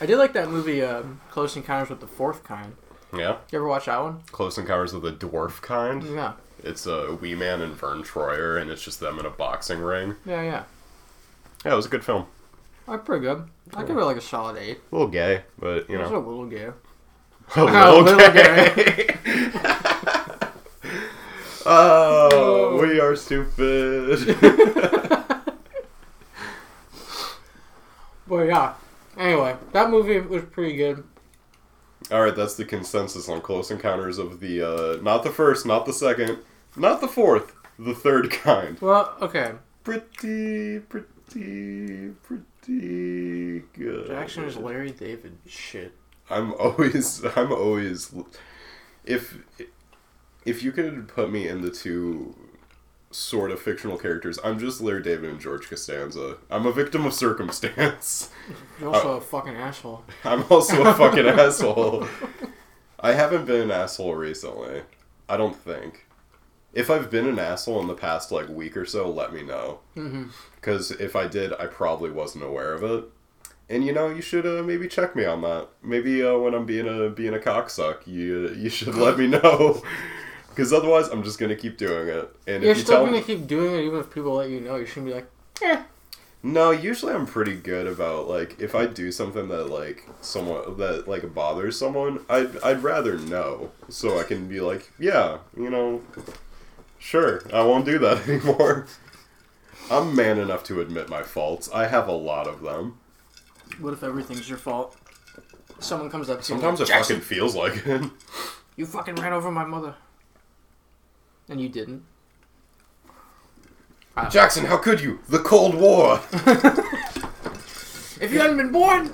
S1: I did like that movie, um, Close Encounters with the Fourth Kind.
S2: Yeah,
S1: You ever watch that one?
S2: Close Encounters of the Dwarf kind.
S1: Yeah,
S2: It's a uh, Wee Man and Vern Troyer, and it's just them in a boxing ring.
S1: yeah, yeah.
S2: Yeah, it was a good film.
S1: Oh, pretty good. I give it like a solid eight.
S2: A little gay, but you
S1: It's a
S2: know,
S1: little gay.
S2: a
S1: little
S2: little gay. oh, we are stupid.
S1: But yeah. Anyway, that movie was pretty good.
S2: All right, that's the consensus on Close Encounters of the uh, not the first, not the second, not the fourth, the third kind.
S1: Well, okay.
S2: Pretty, pretty, pretty good.
S1: Jackson is Larry David. Shit.
S2: I'm always, I'm always, if if you could put me in the two sort of fictional characters, I'm just Larry David and George Costanza. I'm a victim of circumstance.
S1: You're also uh, a fucking asshole.
S2: I'm also a fucking asshole. I haven't been an asshole recently. I don't think. If I've been an asshole in the past like week or so, let me know. Because if I did, I probably wasn't aware of it. And you know, you should uh, maybe check me on that. Maybe uh, when I'm being a being a cocksuck, you you should let me know. Because otherwise, I'm just gonna keep doing it. And
S1: You're
S2: if you
S1: still
S2: tell
S1: gonna
S2: me,
S1: keep doing it even if people let you know. You shouldn't be like, eh.
S2: no, usually I'm pretty good about like if I do something that like someone that like bothers someone, I'd I'd rather know so I can be like, yeah, you know, sure, I won't do that anymore. I'm man enough to admit my faults. I have a lot of them.
S1: What if everything's your fault? Someone comes up to you.
S2: Sometimes
S1: like,
S2: it
S1: Jackson,
S2: fucking feels like it.
S1: you fucking ran over my mother. And you didn't.
S2: Jackson, how could you? The Cold War.
S1: If you hadn't been born,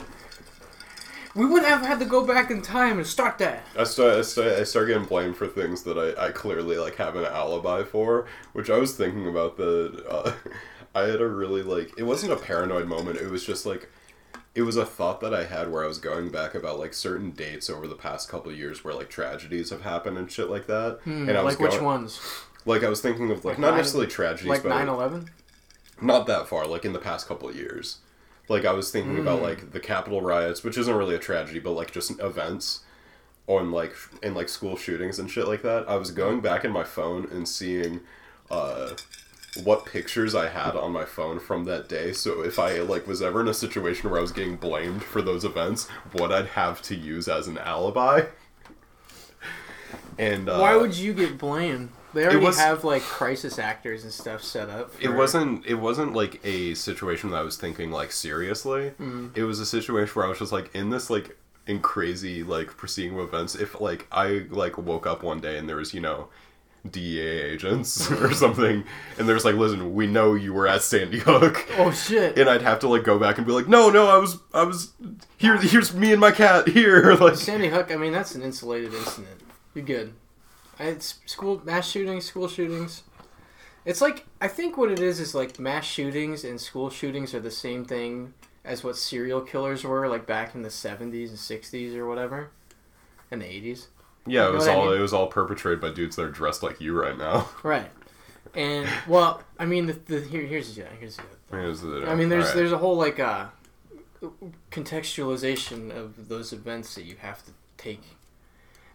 S1: we wouldn't have had to go back in time and start that.
S2: I start, I start, I start getting blamed for things that I, I clearly like have an alibi for, which I was thinking about the. Uh, I had a really like it wasn't a paranoid moment. It was just like it was a thought that I had where I was going back about like certain dates over the past couple years where like tragedies have happened and shit like that. and I was
S1: Hmm, like which ones?
S2: Like I was thinking of like,
S1: Like
S2: not
S1: nine-
S2: necessarily tragedies,
S1: Like
S2: but
S1: 9 11?
S2: not that far like in the past couple of years like i was thinking about
S1: Hmm.
S2: like the capitol riots which isn't really a tragedy but like just events on like in like school shootings and shit like that i was going back in my phone and seeing uh what pictures i had on my phone from that day so if i like was ever in a situation where i was getting blamed for those events what i'd have to use as an alibi and uh,
S1: Why would you get blamed? They already
S2: was-
S1: have like crisis actors and stuff set up.
S2: it wasn't it wasn't like a situation that I was thinking like seriously. Mm. It was a situation where I was just like in this like in crazy like proceeding of events. If like I like woke up one day and there was you know DEA agents or something, and there's like, listen, we know you were at Sandy Hook.
S1: Oh shit!
S2: And I'd have to like go back and be like, no, no, I was, I was here. Here's me and my cat here. Like,
S1: Sandy Hook. I mean, that's an insulated incident. You're good. It's school mass shootings, school shootings. It's like I think what it is is like mass shootings and school shootings are the same thing as what serial killers were like back in the 70s and 60s or whatever, and the 80s.
S2: yeah, it
S1: You know
S2: was
S1: what I
S2: all,
S1: mean?
S2: it was all perpetrated by dudes that are dressed like you right now.
S1: Right. And well, I mean, the, the here, here's yeah, here's the other
S2: Here's the-
S1: I mean, there's
S2: alright.
S1: there's a whole like uh, contextualization of those events that you have to take.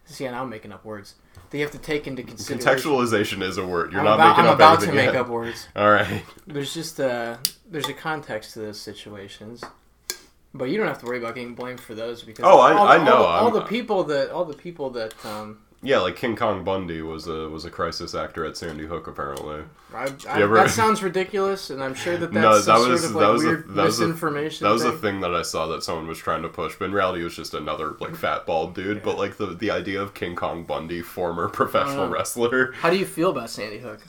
S1: See, now I'm making up words. That you have to take into consideration.
S2: contextualization is a word. You're
S1: I'm
S2: not
S1: about,
S2: making
S1: I'm
S2: up
S1: about to make
S2: yet.
S1: up words.
S2: All right.
S1: There's just uh, there's a context to those situations, but you don't have to worry about getting blamed for those because
S2: Oh, I-
S1: all,
S2: I
S1: all
S2: know,
S1: the, all the people that all the people that um,
S2: Yeah, like King Kong Bundy was a was a crisis actor at Sandy Hook apparently.
S1: I, I,
S2: ever-
S1: that sounds ridiculous, and I'm sure that that's
S2: No,
S1: some
S2: that was-
S1: sort of
S2: that
S1: like
S2: was a-
S1: weird
S2: that was a-
S1: misinformation.
S2: That was a
S1: thing.
S2: thing that I saw that someone was trying to push, but in reality it was just another like fat bald dude. But like the the idea of King Kong Bundy, former professional wrestler.
S1: How do you feel about Sandy Hook?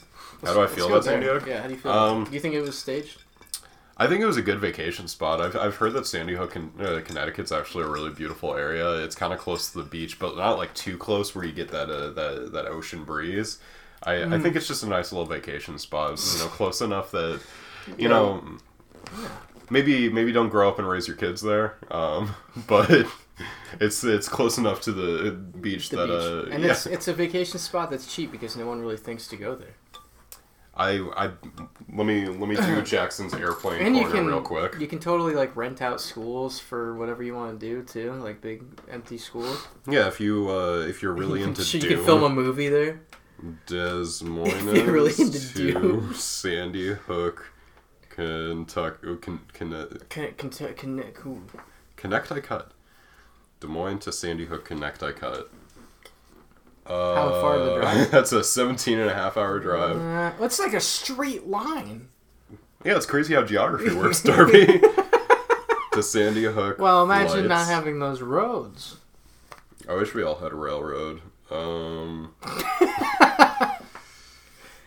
S2: How do I feel about. Sandy Hook?
S1: Yeah, how do you feel?
S2: Um,
S1: do you think it was staged?
S2: I think it was a good vacation spot. I've, I've heard that Sandy Hook, in, uh, Connecticut's actually a really beautiful area. It's kind of close to the beach, but not like too close where you get that uh, that that ocean breeze. I,
S1: Mm.
S2: I think it's just a nice little vacation spot. It's, you know, close enough that you know maybe maybe don't grow up and raise your kids there. Um, but it's it's close enough to the beach
S1: The
S2: that
S1: beach.
S2: uh
S1: and
S2: yeah.
S1: it's it's a vacation spot that's cheap because no one really thinks to go there.
S2: I I let me let me do Jackson's airplane
S1: And
S2: corner
S1: can
S2: real quick.
S1: you can totally like rent out schools for whatever you want to do too, like big empty schools.
S2: Yeah, if you uh, if you're really into Doom,
S1: you can film a movie there.
S2: Des Moines
S1: really into
S2: to
S1: Doom.
S2: Sandy Hook, Kentucky,
S1: Can, can, can, can,
S2: Connecticut. Des Moines to Sandy Hook, Connecticut. Uh,
S1: How far of a drive?
S2: That's a 17 and a half hour drive.
S1: uh, it's like a straight line.
S2: Yeah, it's crazy how geography works, Darby. to Sandy Hook.
S1: Well, imagine not having those roads.
S2: I wish we all had a railroad. Um,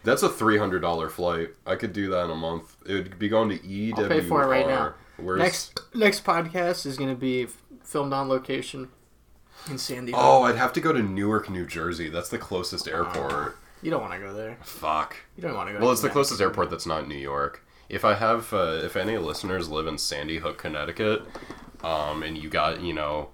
S2: that's a three hundred dollar flight. I could do that in a month. It would be going to E EWR.
S1: I'll pay for it right now.
S2: Where's,
S1: Next next podcast is going to be filmed on location in.
S2: Oh, I'd have to go to Newark, New Jersey. That's the closest airport.
S1: You don't want to go there.
S2: Fuck.
S1: You don't want to go.
S2: Well,
S1: to
S2: it's the
S1: Connecticut.
S2: closest airport that's not New York. If I have, uh, if any listeners live in Sandy Hook, Connecticut, um, and you got, you know,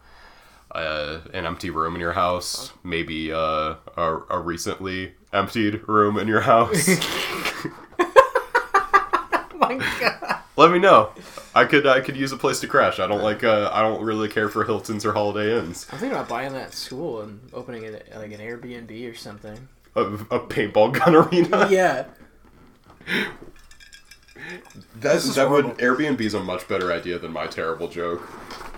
S2: uh, an empty room in your house, maybe uh, a, a recently emptied room in your house,
S1: Oh my god.
S2: let me know. I could, I could use a place to crash. I don't like, uh, I don't really care for Hiltons or Holiday Inns.
S1: I'm thinking about buying that school and opening it like an Airbnb or something.
S2: A, a paintball gun arena.
S1: yeah.
S2: That's
S1: is
S2: that would
S1: horrible.
S2: Airbnb's a much better idea than my terrible joke.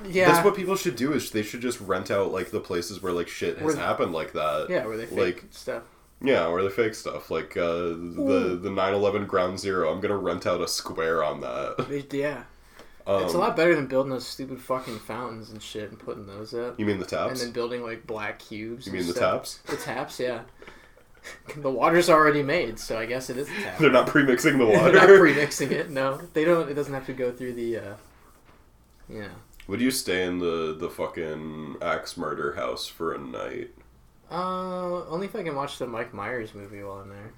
S1: Yeah.
S2: That's what people should do is they should just rent out like the places where like shit has
S1: Where-
S2: happened like that.
S1: yeah, where they fake
S2: like
S1: stuff.
S2: yeah, or the fake stuff like uh, the the 9/11 Ground Zero. I'm gonna rent out a square on that.
S1: Yeah.
S2: Um,
S1: It's a lot better than building those stupid fucking fountains and shit and putting those up.
S2: You mean the taps?
S1: And then building like black cubes.
S2: You mean the taps?
S1: The taps, yeah. the water's already made, so I guess it is a tap.
S2: They're not pre-mixing the
S1: They're
S2: water.
S1: not pre-mixing it. No, they don't. It doesn't have to go through the. uh Yeah.
S2: Would you stay in the the fucking axe murder house for a night?
S1: Uh, only if I can watch the Mike Myers movie while I'm there.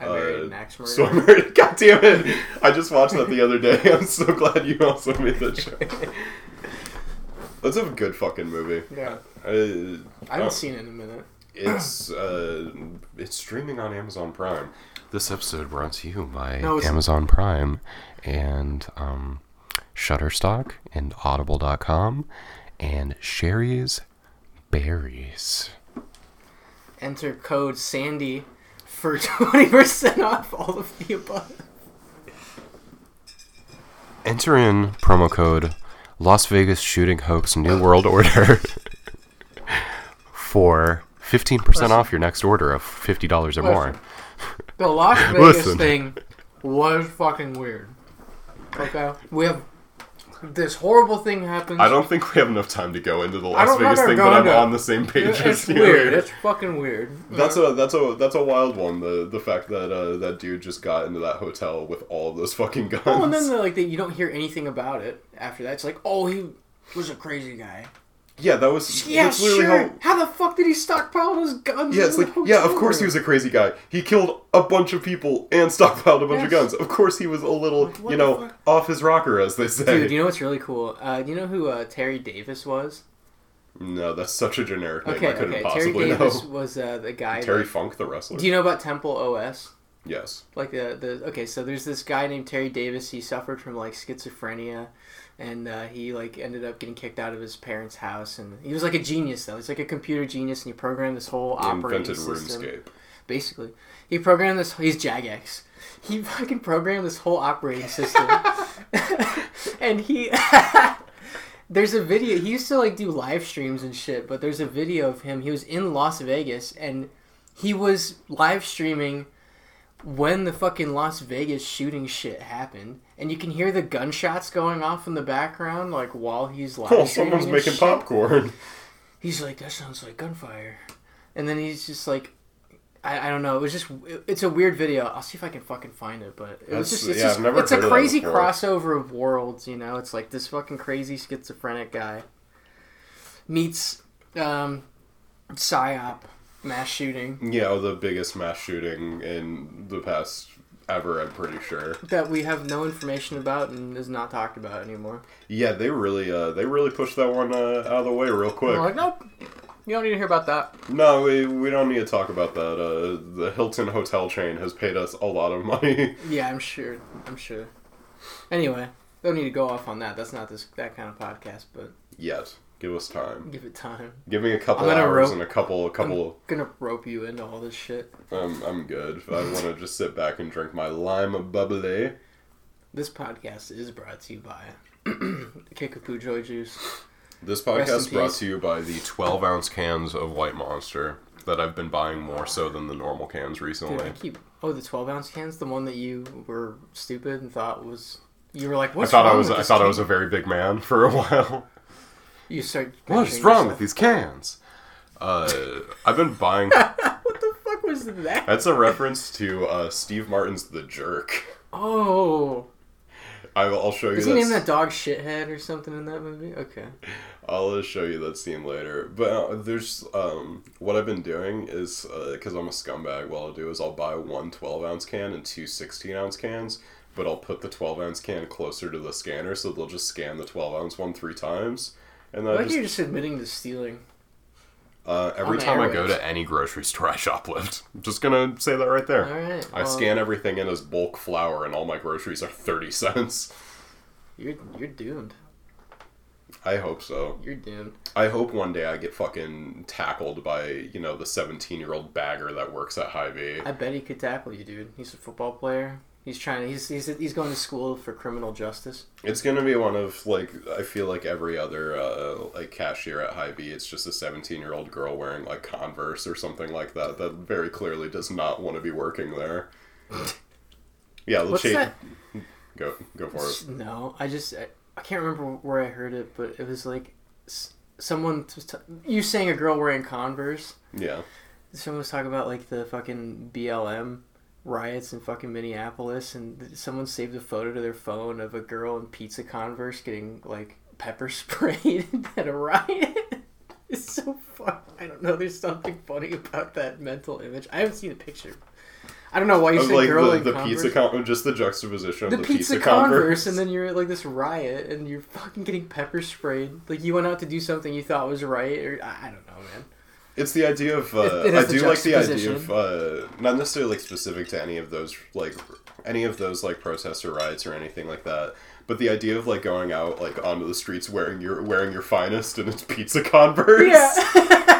S1: I
S2: Uh,
S1: married an axe murderer.
S2: So I married. God damn it! I just watched that the other day. I'm so glad you also made that joke. That's a good fucking movie.
S1: yeah,
S2: Uh,
S1: I haven't
S2: oh.
S1: seen it in a minute.
S2: It's uh, it's streaming on Amazon Prime. This episode brought to you by
S1: No,
S2: Amazon Prime and um, Shutterstock and Audible.com and Shari's Berries.
S1: Enter code Sandy for twenty percent off all of the above.
S2: Enter in promo code Las Vegas Shooting Hoax New World Order for 15%
S1: Listen.
S2: off your next order of $50 or more.
S1: Listen. The Las Vegas
S2: Listen.
S1: thing was fucking weird. Okay, we have this horrible thing happens.
S2: I don't think we have enough time to go into the Las Vegas thing, but I'm
S1: to-
S2: on the same page
S1: It's,
S2: as you.
S1: weird. It's fucking weird.
S2: That's a that's a that's a wild one. The the fact that uh, that dude just got into that hotel with all of those fucking guns.
S1: Oh, and then like the, you don't hear anything about it after that. It's like, oh, he was a crazy guy.
S2: Yeah, that was
S1: Yeah,
S2: that's literally
S1: sure.
S2: how.
S1: How... the fuck did he stockpile those guns?
S2: Yeah, it's like
S1: the
S2: yeah, of
S1: hotel
S2: course he was a crazy guy. He killed a bunch of people and stockpiled a bunch of guns. Of course he was a little,
S1: Like,
S2: you know,
S1: fuck?
S2: off his rocker, as they say.
S1: Dude, you know what's really cool? Uh, do you know who uh, Terry Davis was?
S2: no, that's such a generic name.
S1: Okay,
S2: I couldn't
S1: okay. Terry
S2: possibly
S1: Davis
S2: know.
S1: was uh, the guy.
S2: Terry
S1: that-
S2: Funk, the wrestler.
S1: do you know about Temple OS?
S2: yes.
S1: Like the the okay, so there's this guy named Terry Davis. He suffered from like schizophrenia, and uh, he like ended up getting kicked out of his parents' house. And he was like a genius though. He's like a computer genius, and he programmed this whole
S2: He
S1: operating
S2: invented
S1: system.
S2: RuneScape.
S1: Basically, he programmed this. He's Jagex. He fucking programmed this whole operating system, and he. There's a video. He used to like do live streams and shit, but there's a video of him. He was in Las Vegas and he was live streaming when the fucking Las Vegas shooting shit happened, and you can hear the gunshots going off in the background, like while he's live
S2: Oh, someone's making
S1: shit.
S2: popcorn.
S1: He's like, that sounds like gunfire, and then he's just like, I, I don't know. It was just it- it's a weird video. I'll see if I can fucking find it, but it was just it's
S2: yeah,
S1: just it's a crazy crossover of worlds. You know, it's like this fucking crazy schizophrenic guy meets um, psyop mass shooting
S2: Yeah, the biggest mass shooting in the past ever. I'm pretty sure.
S1: that we have no information about and is not talked about anymore.
S2: Yeah, they really, uh, they really pushed that one uh, out of the way real quick.
S1: We're like, nope, You don't need to hear about that.
S2: No, we, we don't need to talk about that. Uh, the Hilton hotel chain has paid us a lot of money.
S1: Yeah, I'm sure. I'm sure. Anyway, don't need to go off on that. That's not this that kind of podcast, but
S2: Yet. Give us time.
S1: give it time.
S2: Give me a couple hours
S1: rope-
S2: and a couple a couple I'm
S1: Gonna rope you into all this shit.
S2: I'm I'm good. I want to just sit back and drink my lime bubbly.
S1: This podcast is brought to you by Kickapoo Joy Juice.
S2: This podcast brought
S1: peace.
S2: to you by the 12 ounce cans of White Monster that I've been buying more so than the normal cans
S1: Dude,
S2: recently.
S1: I keep oh the 12 ounce cans, the one that you were stupid and thought was you were like,
S2: I
S1: what's
S2: thought I
S1: wrong
S2: was
S1: with
S2: I thought I was a very big man for a while.
S1: You start.
S2: What is wrong
S1: yourself-
S2: with these cans? Uh, I've been buying.
S1: what the fuck was that?
S2: That's a reference to uh, Steve Martin's The Jerk.
S1: Oh,
S2: I, I'll show you.
S1: is he
S2: that
S1: named that dog shithead or something in that movie? Okay.
S2: I'll uh, show you that scene later. But uh, there's um, what I've been doing is because I'm a scumbag. What I'll do is I'll buy one 12 ounce can and two 16 ounce cans. But I'll put the 12 ounce can closer to the scanner, so they'll just scan the 12 ounce one three times. And then
S1: I
S2: I
S1: like
S2: just
S1: you're just admitting to stealing.
S2: uh, every
S1: the
S2: time I go to any grocery store, I shoplift. I'm just gonna say that right there.
S1: All right.
S2: I
S1: well,
S2: scan everything in as bulk flour, and all my groceries are 30 cents.
S1: You're you're doomed.
S2: I hope so.
S1: You're doomed.
S2: I hope one day I get fucking tackled by, you know, the 17 year old bagger that works at Hy-Vee.
S1: I bet he could tackle you, dude. He's a football player. He's trying. He's he's he's going to school for criminal justice.
S2: It's gonna be one of, like, I feel like every other, uh, like, cashier at Hy-Vee, it's just a 17 year old girl wearing, like, Converse or something like that, that very clearly does not want to be working there. Yeah,
S1: What's
S2: Cha-
S1: that?
S2: Go, go for it.
S1: No, I just I, I can't remember where I heard it, but it was like someone was t- you saying a girl wearing Converse.
S2: Yeah.
S1: Someone was talking about like the fucking BLM riots in fucking Minneapolis, and someone saved a photo to their phone of a girl in pizza Converse getting like pepper sprayed at a riot. It's so fun. I don't know. There's something funny about that mental image. I haven't seen the picture. I don't know why you said
S2: like,
S1: girl
S2: the,
S1: in
S2: the
S1: Converse.
S2: pizza, con- just the juxtaposition of
S1: the,
S2: the,
S1: pizza, Converse, and then you're at like this riot, and you're fucking getting pepper sprayed. Like you went out to do something you thought was right, or I I don't know, man.
S2: It's the idea of uh,
S1: It- it
S2: I do like the idea of uh, not necessarily like specific to any of those like any of those like protests or riots or anything like that, but the idea of like going out like onto the streets wearing your wearing your finest and it's pizza Converse.
S1: Yeah.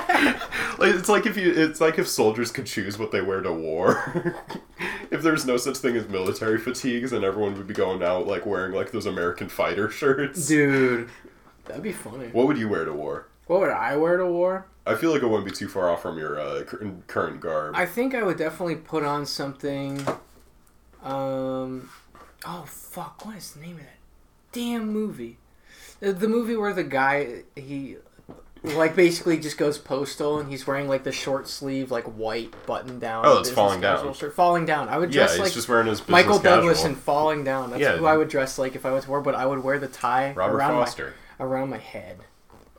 S2: like, it's like if you it's like if soldiers could choose what they wear to war. if there's no such thing as military fatigues and everyone would be going out like wearing like those American fighter shirts.
S1: Dude, that'd be funny.
S2: What would you wear to war?
S1: What would I wear to war?
S2: I feel like it wouldn't be too far off from your uh, current garb.
S1: I think I would definitely put on something. Um, oh fuck! What is the name of that damn movie? The, the movie where the guy he like basically just goes postal and he's wearing like the short sleeve like white button down.
S2: Oh, it's Falling Down.
S1: Shirt. Falling down. I would
S2: yeah,
S1: dress
S2: he's
S1: like
S2: just wearing his
S1: Michael Douglas and Falling Down. That's
S2: Yeah.
S1: who I would dress like if I was to war. But I would wear the tie
S2: Robert
S1: around
S2: Foster.
S1: my around my head.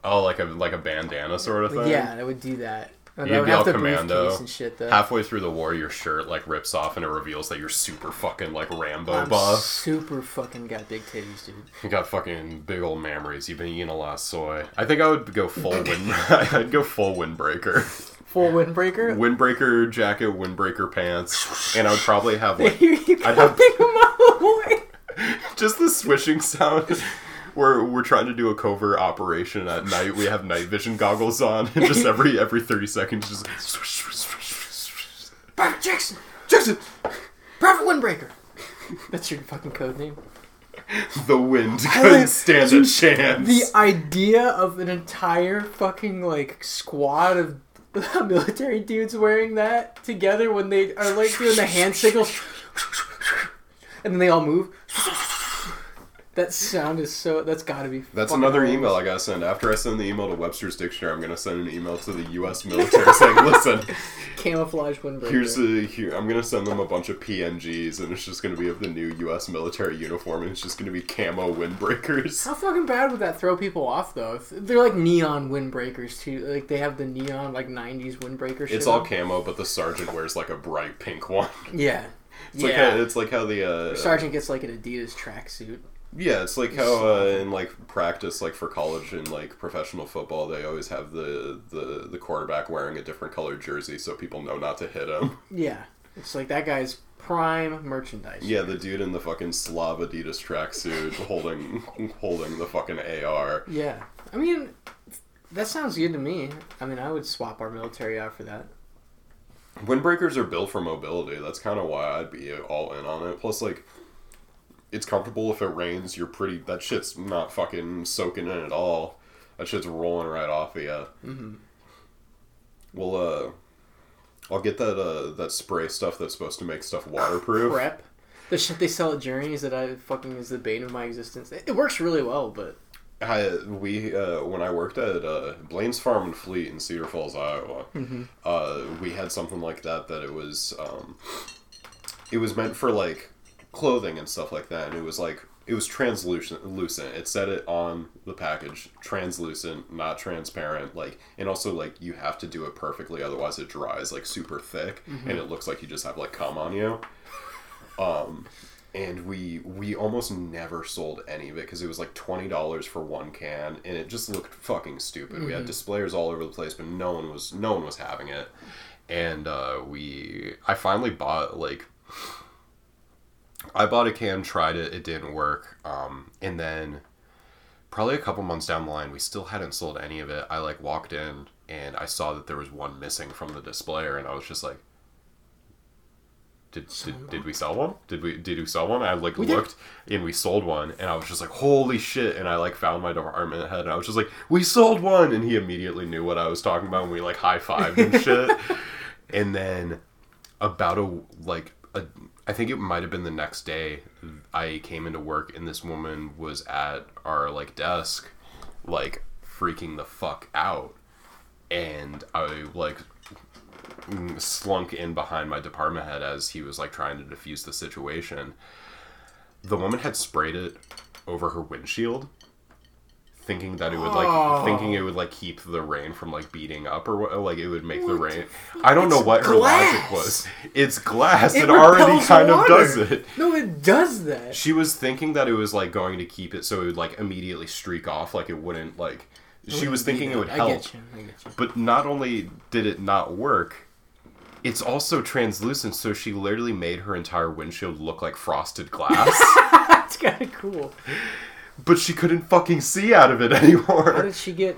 S2: Oh, like a like a bandana sort of thing.
S1: Yeah, I would do that. And
S2: You'd be all commando.
S1: and shit though.
S2: Halfway through the war, your shirt like rips off and it reveals that you're super fucking like Rambo
S1: I'm
S2: buff.
S1: super fucking got big titties, dude.
S2: You got fucking big old memories. You've been eating a lot of soy. I think I would go full wind. I'd go full windbreaker,
S1: Full windbreaker.
S2: windbreaker jacket, windbreaker pants, and I would probably have like I'd have-
S1: coming a mile away.
S2: just the swishing sound. We're, we're trying to do a covert operation at night. We have night vision goggles on, and just every every thirty seconds, just swish, swish, swish, swish, swish.
S1: Private Jackson. Jackson. Private windbreaker. That's your fucking code name.
S2: The wind couldn't stand a chance.
S1: The idea of an entire fucking like squad of military dudes wearing that together when they are like doing the hand signals, and then they all move. That sound is so. That's got to be.
S2: That's another
S1: hilarious.
S2: email I gotta send. After I send the email to Webster's Dictionary, I'm gonna send an email to the U.S. military saying, "Listen,
S1: Camouflage windbreaker.
S2: here's the here. I'm gonna send them a bunch of PNGs, and it's just gonna be of the new U.S. military uniform, and it's just gonna be camo windbreakers.
S1: How fucking bad would that throw people off though? They're like neon windbreakers too. Like they have the neon like '90s windbreaker. Shit
S2: It's all
S1: on.
S2: camo, but the sergeant wears like a bright pink one.
S1: Yeah.
S2: It's like
S1: yeah.
S2: how, it's like how the uh,
S1: Sergeant gets like an Adidas tracksuit.
S2: Yeah, it's like how uh, in like practice, like for college and like professional football, they always have the, the the quarterback wearing a different colored jersey so people know not to hit him.
S1: Yeah, it's like that guy's prime merchandise.
S2: Yeah, the dude in the fucking Slav Adidas tracksuit holding holding the fucking AR.
S1: Yeah, I mean, that sounds good to me. I mean, I would swap our military out for that.
S2: Windbreakers are built for mobility. That's kind of why I'd be all in on it. Plus, like, it's comfortable if it rains. You're pretty. That shit's not fucking soaking in at all. That shit's rolling right off of you.
S1: Mm-hmm.
S2: Well, uh, I'll get that uh that spray stuff that's supposed to make stuff waterproof.
S1: Prep. The shit they sell at Journeys that I fucking is the bane of my existence. It, works really well, but
S2: I we uh, when I worked at uh, Blain's Farm and Fleet in Cedar Falls, Iowa, uh, we had something like that. That it was um, it was meant for like clothing and stuff like that, and it was like it was translucent. Lucent. It said it on the package, translucent, not transparent. Like, and also like you have to do it perfectly, otherwise it dries like super thick, and it looks like you just have like cum on you. Um, and we we almost never sold any of it because it was like twenty dollars for one can, and it just looked fucking stupid. We had displayers all over the place, but no one was no one was having it. And uh, we, I finally bought like, I bought a can, tried it, it didn't work, um, and then probably a couple months down the line, we still hadn't sold any of it. I like walked in and I saw that there was one missing from the displayer, and I was just like. Did, did, did we sell one? Did we did we sell one? I like
S1: We did.
S2: looked and we sold one, and I was just like, "Holy shit!" And I like found my department head, and I was just like, "We sold one!" And he immediately knew what I was talking about, and we like high fived and shit. and then about a like a, I think it might have been the next day. I came into work, and this woman was at our like desk, like freaking the fuck out, and I like mm, slunk in behind my department head as he was like trying to defuse the situation. The woman had sprayed it over her windshield, thinking that it would like
S1: Oh.
S2: thinking it would like keep the rain from like beating up or what, like it would make the
S1: What the
S2: rain. I don't know what her logic was. It's glass. It,
S1: It
S2: already kind of does it.
S1: no, it does that.
S2: She was thinking that it was like going to keep it so it would like immediately streak off, like it wouldn't like. She was thinking it would help.
S1: get you. I get you.
S2: But not only did it not work, it's also translucent, so she literally made her entire windshield look like frosted glass.
S1: That's kind of cool.
S2: But she couldn't fucking see out of it anymore.
S1: How did she get?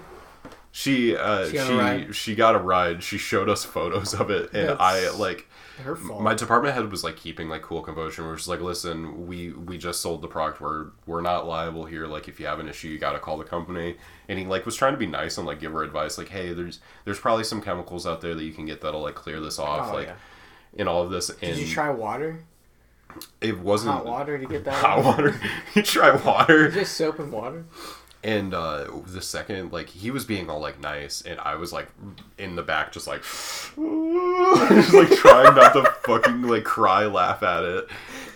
S2: She uh
S1: She
S2: she
S1: got a ride?
S2: she got a ride. She showed us photos of it and I like
S1: Her fault.
S2: my department head was like keeping like cool composure. We're just like, listen, we we just sold the product. We're we're not liable here. Like, if you have an issue, you got to call the company. And he like was trying to be nice and like give her advice, like, hey, there's there's probably some chemicals out there that you can get that'll like clear this off,
S1: Oh,
S2: like,
S1: yeah.
S2: in all of this. And
S1: Did you try water?
S2: It wasn't
S1: Hot water to get that?
S2: Hot
S1: out?
S2: water. you try water.
S1: Just soap and water.
S2: And uh, the second, like, he was being all like nice, and I was like in the back, just like, just like trying not to fucking like cry, laugh at it.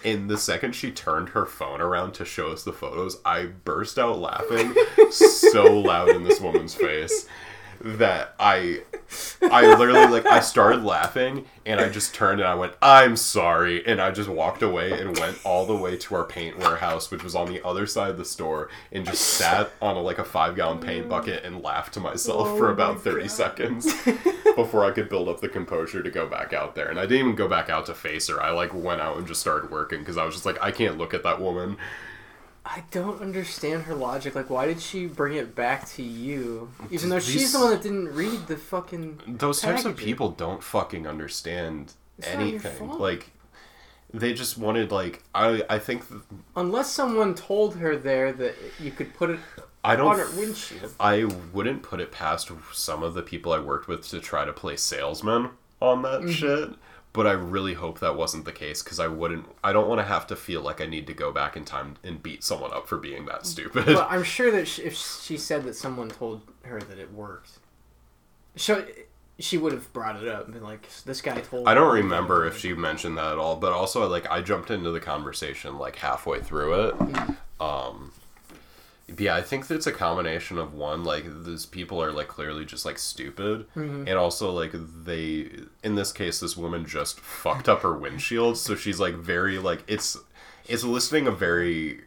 S2: And the second she turned her phone around to show us the photos, I burst out laughing so loud in this woman's face that I I literally like I started laughing and I just turned and I went, I'm sorry and I just walked away and went all the way to our paint warehouse, which was on the other side of the store, and just sat on a, like a five gallon paint bucket and laughed to myself
S1: Oh
S2: for
S1: my
S2: about thirty
S1: God.
S2: seconds before I could build up the composure to go back out there. And I didn't even go back out to face her. I like went out and just started working because I was just like, I can't look at that woman.
S1: I don't understand her logic. Like, why did she bring it back to you? Even though
S2: These-
S1: she's the one that didn't read the fucking.
S2: those types of
S1: packaging.
S2: people don't fucking understand
S1: It's not your
S2: anything.
S1: fault.
S2: Like they just wanted like I I think th-
S1: Unless someone told her there that you could put it
S2: I don't
S1: her windshield.
S2: I wouldn't put it past some of the people I worked with to try to play salesman on that
S1: Mm-hmm.
S2: shit. But I really hope that wasn't the case because I wouldn't. I don't want to have to feel like I need to go back in time and beat someone up for being that stupid.
S1: But I'm sure that sh if she said that someone told her that it worked, so she would have brought it up and been like, "This guy told."
S2: I don't remember if she mentioned that at all, but also like I jumped into the conversation like halfway through it. Um yeah, I think that it's a combination of one like these people are like clearly just like stupid mm-hmm. and also like they in this case this woman just fucked up her windshield, so she's like very like it's it's eliciting a very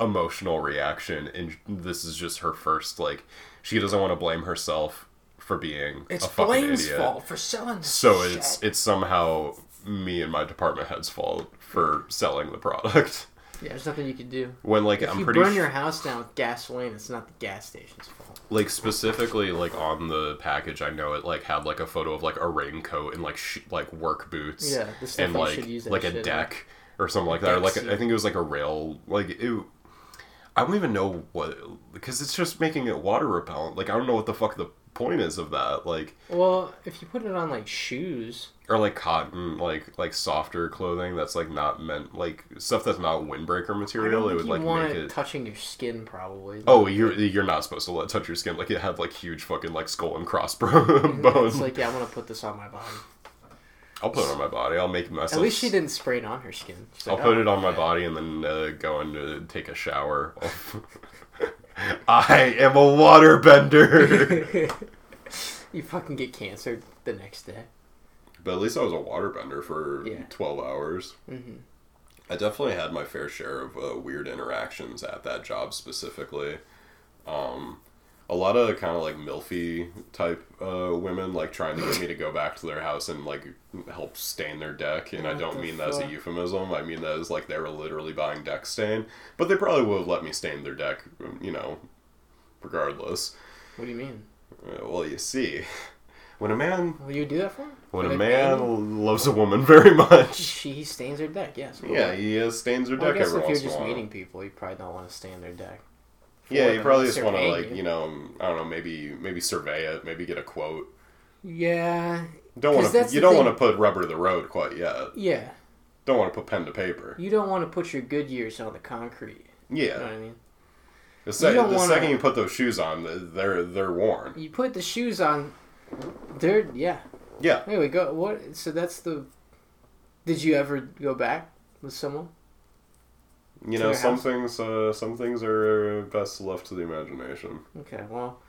S2: emotional reaction, and this is just her first like she doesn't want to blame herself for being
S1: It's
S2: a fucking
S1: Blain's
S2: idiot.
S1: fault for selling. This
S2: So
S1: shit.
S2: it's it's somehow me and my department head's fault for selling the product.
S1: yeah. There's nothing you can do.
S2: When like
S1: If
S2: I'm
S1: you
S2: pretty
S1: burn your house down with gasoline, it's not the gas station's fault.
S2: like specifically like on the package, I know it like had like a photo of like a raincoat and like sh- like work boots.
S1: Yeah, the stuff
S2: and
S1: you
S2: like
S1: should use that
S2: like a deck or something like that. Or like
S1: Decks,
S2: I think it was like a rail. Like it, I don't even know what because it's just making it water repellent. Like I don't know what the fuck the point is of that. Like
S1: Well, if you put it on like shoes,
S2: or like cotton, like like softer clothing that's like not meant like stuff that's not windbreaker material. It would like make
S1: it
S2: it.
S1: touching your skin, probably.
S2: Oh, you're you're not supposed to let touch your skin. Like it had like huge fucking like skull and crossbones.
S1: It's like, yeah, I'm gonna put this on my body.
S2: I'll put it on my body. I'll make myself.
S1: At least she didn't spray it on her skin. She's
S2: I'll
S1: like,
S2: put
S1: "Oh,
S2: it on my body and then uh, go to take a shower. I am a waterbender.
S1: you fucking get cancer the next day.
S2: but at least I was a waterbender for
S1: Yeah.
S2: 12 hours.
S1: hmm
S2: I definitely had my fair share of uh, weird interactions at that job specifically. Um, a lot of kind of like milfy type uh, women like trying to get me to go back to their house and like help stain their deck and i don't mean that as a euphemism i mean that as like they were literally buying deck stain but they probably would have let me stain their deck you know regardless
S1: What do you mean?
S2: Uh, well you see when a man
S1: Will you do that for him?
S2: when a man loves a woman very much
S1: She he stains her deck. Yes.
S2: yeah he uh, stains her
S1: Well, I
S2: deck
S1: guess
S2: every
S1: if you're
S2: once in a
S1: just meeting people, you probably don't want to stain their deck.
S2: Yeah, you probably just want to like you know um, I don't know maybe maybe survey it, maybe get a quote.
S1: Yeah.
S2: Don't want to you don't want to put rubber to the road quite yet.
S1: Yeah.
S2: Don't want to put pen to paper.
S1: You don't want to put your good years on the concrete. You know
S2: Yeah,
S1: what I mean?
S2: the, se-
S1: You
S2: the
S1: wanna-
S2: second you put those shoes on, they're they're worn.
S1: You put the shoes on. They're yeah.
S2: Yeah,
S1: Anyway, go. What? So that's the. Did you ever go back with someone?
S2: You know some
S1: house?
S2: things uh, some things are best left to the imagination.
S1: Okay. Well.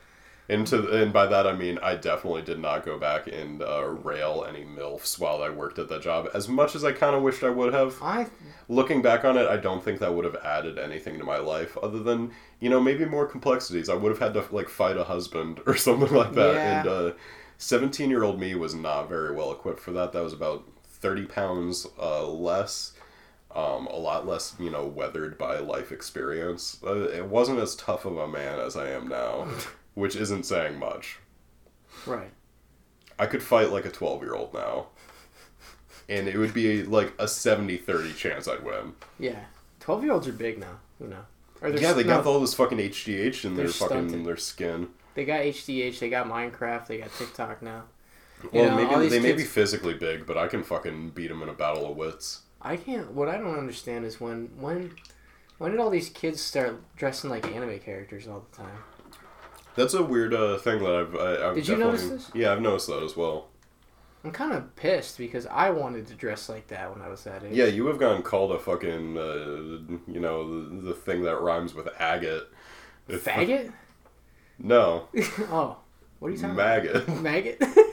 S2: And to and by that I mean I definitely did not go back and uh, rail any milfs while I worked at that job. As much as I kind of wished I would have.
S1: I
S2: looking back on it, I don't think that would have added anything to my life other than, you know, maybe more complexities. I would have had to, like, fight a husband or something like that.
S1: Yeah.
S2: And, uh, 17 year old me was not very well equipped for that. That was about 30 pounds uh, less, um, a lot less, you know, weathered by life experience. Uh, it wasn't as tough of a man as I am now, which isn't saying much.
S1: right.
S2: I could fight like a 12 year old now. And it would be like a 70 30 chance I'd win.
S1: Yeah. Twelve year olds are big now. You know. Or
S2: Yeah, they
S1: no,
S2: got all this fucking HGH in their fucking
S1: stunted.
S2: their skin.
S1: They got HDH. They got Minecraft. They got TikTok now. You
S2: Well,
S1: know,
S2: maybe they may be physically big, but I can fucking beat them in a battle of wits.
S1: I can't. What I don't understand is when when when did all these kids start dressing like anime characters all the time?
S2: That's a weird uh, thing that I've. I, I've
S1: Did you notice this?
S2: Yeah, I've noticed that as well.
S1: I'm kind of pissed because I wanted to dress like that when I was that age.
S2: Yeah, you have gotten called a fucking, uh, you know, the, the thing that rhymes with agate.
S1: Faggot?
S2: No,
S1: oh, what are you talking
S2: maggot.
S1: about? Maggot?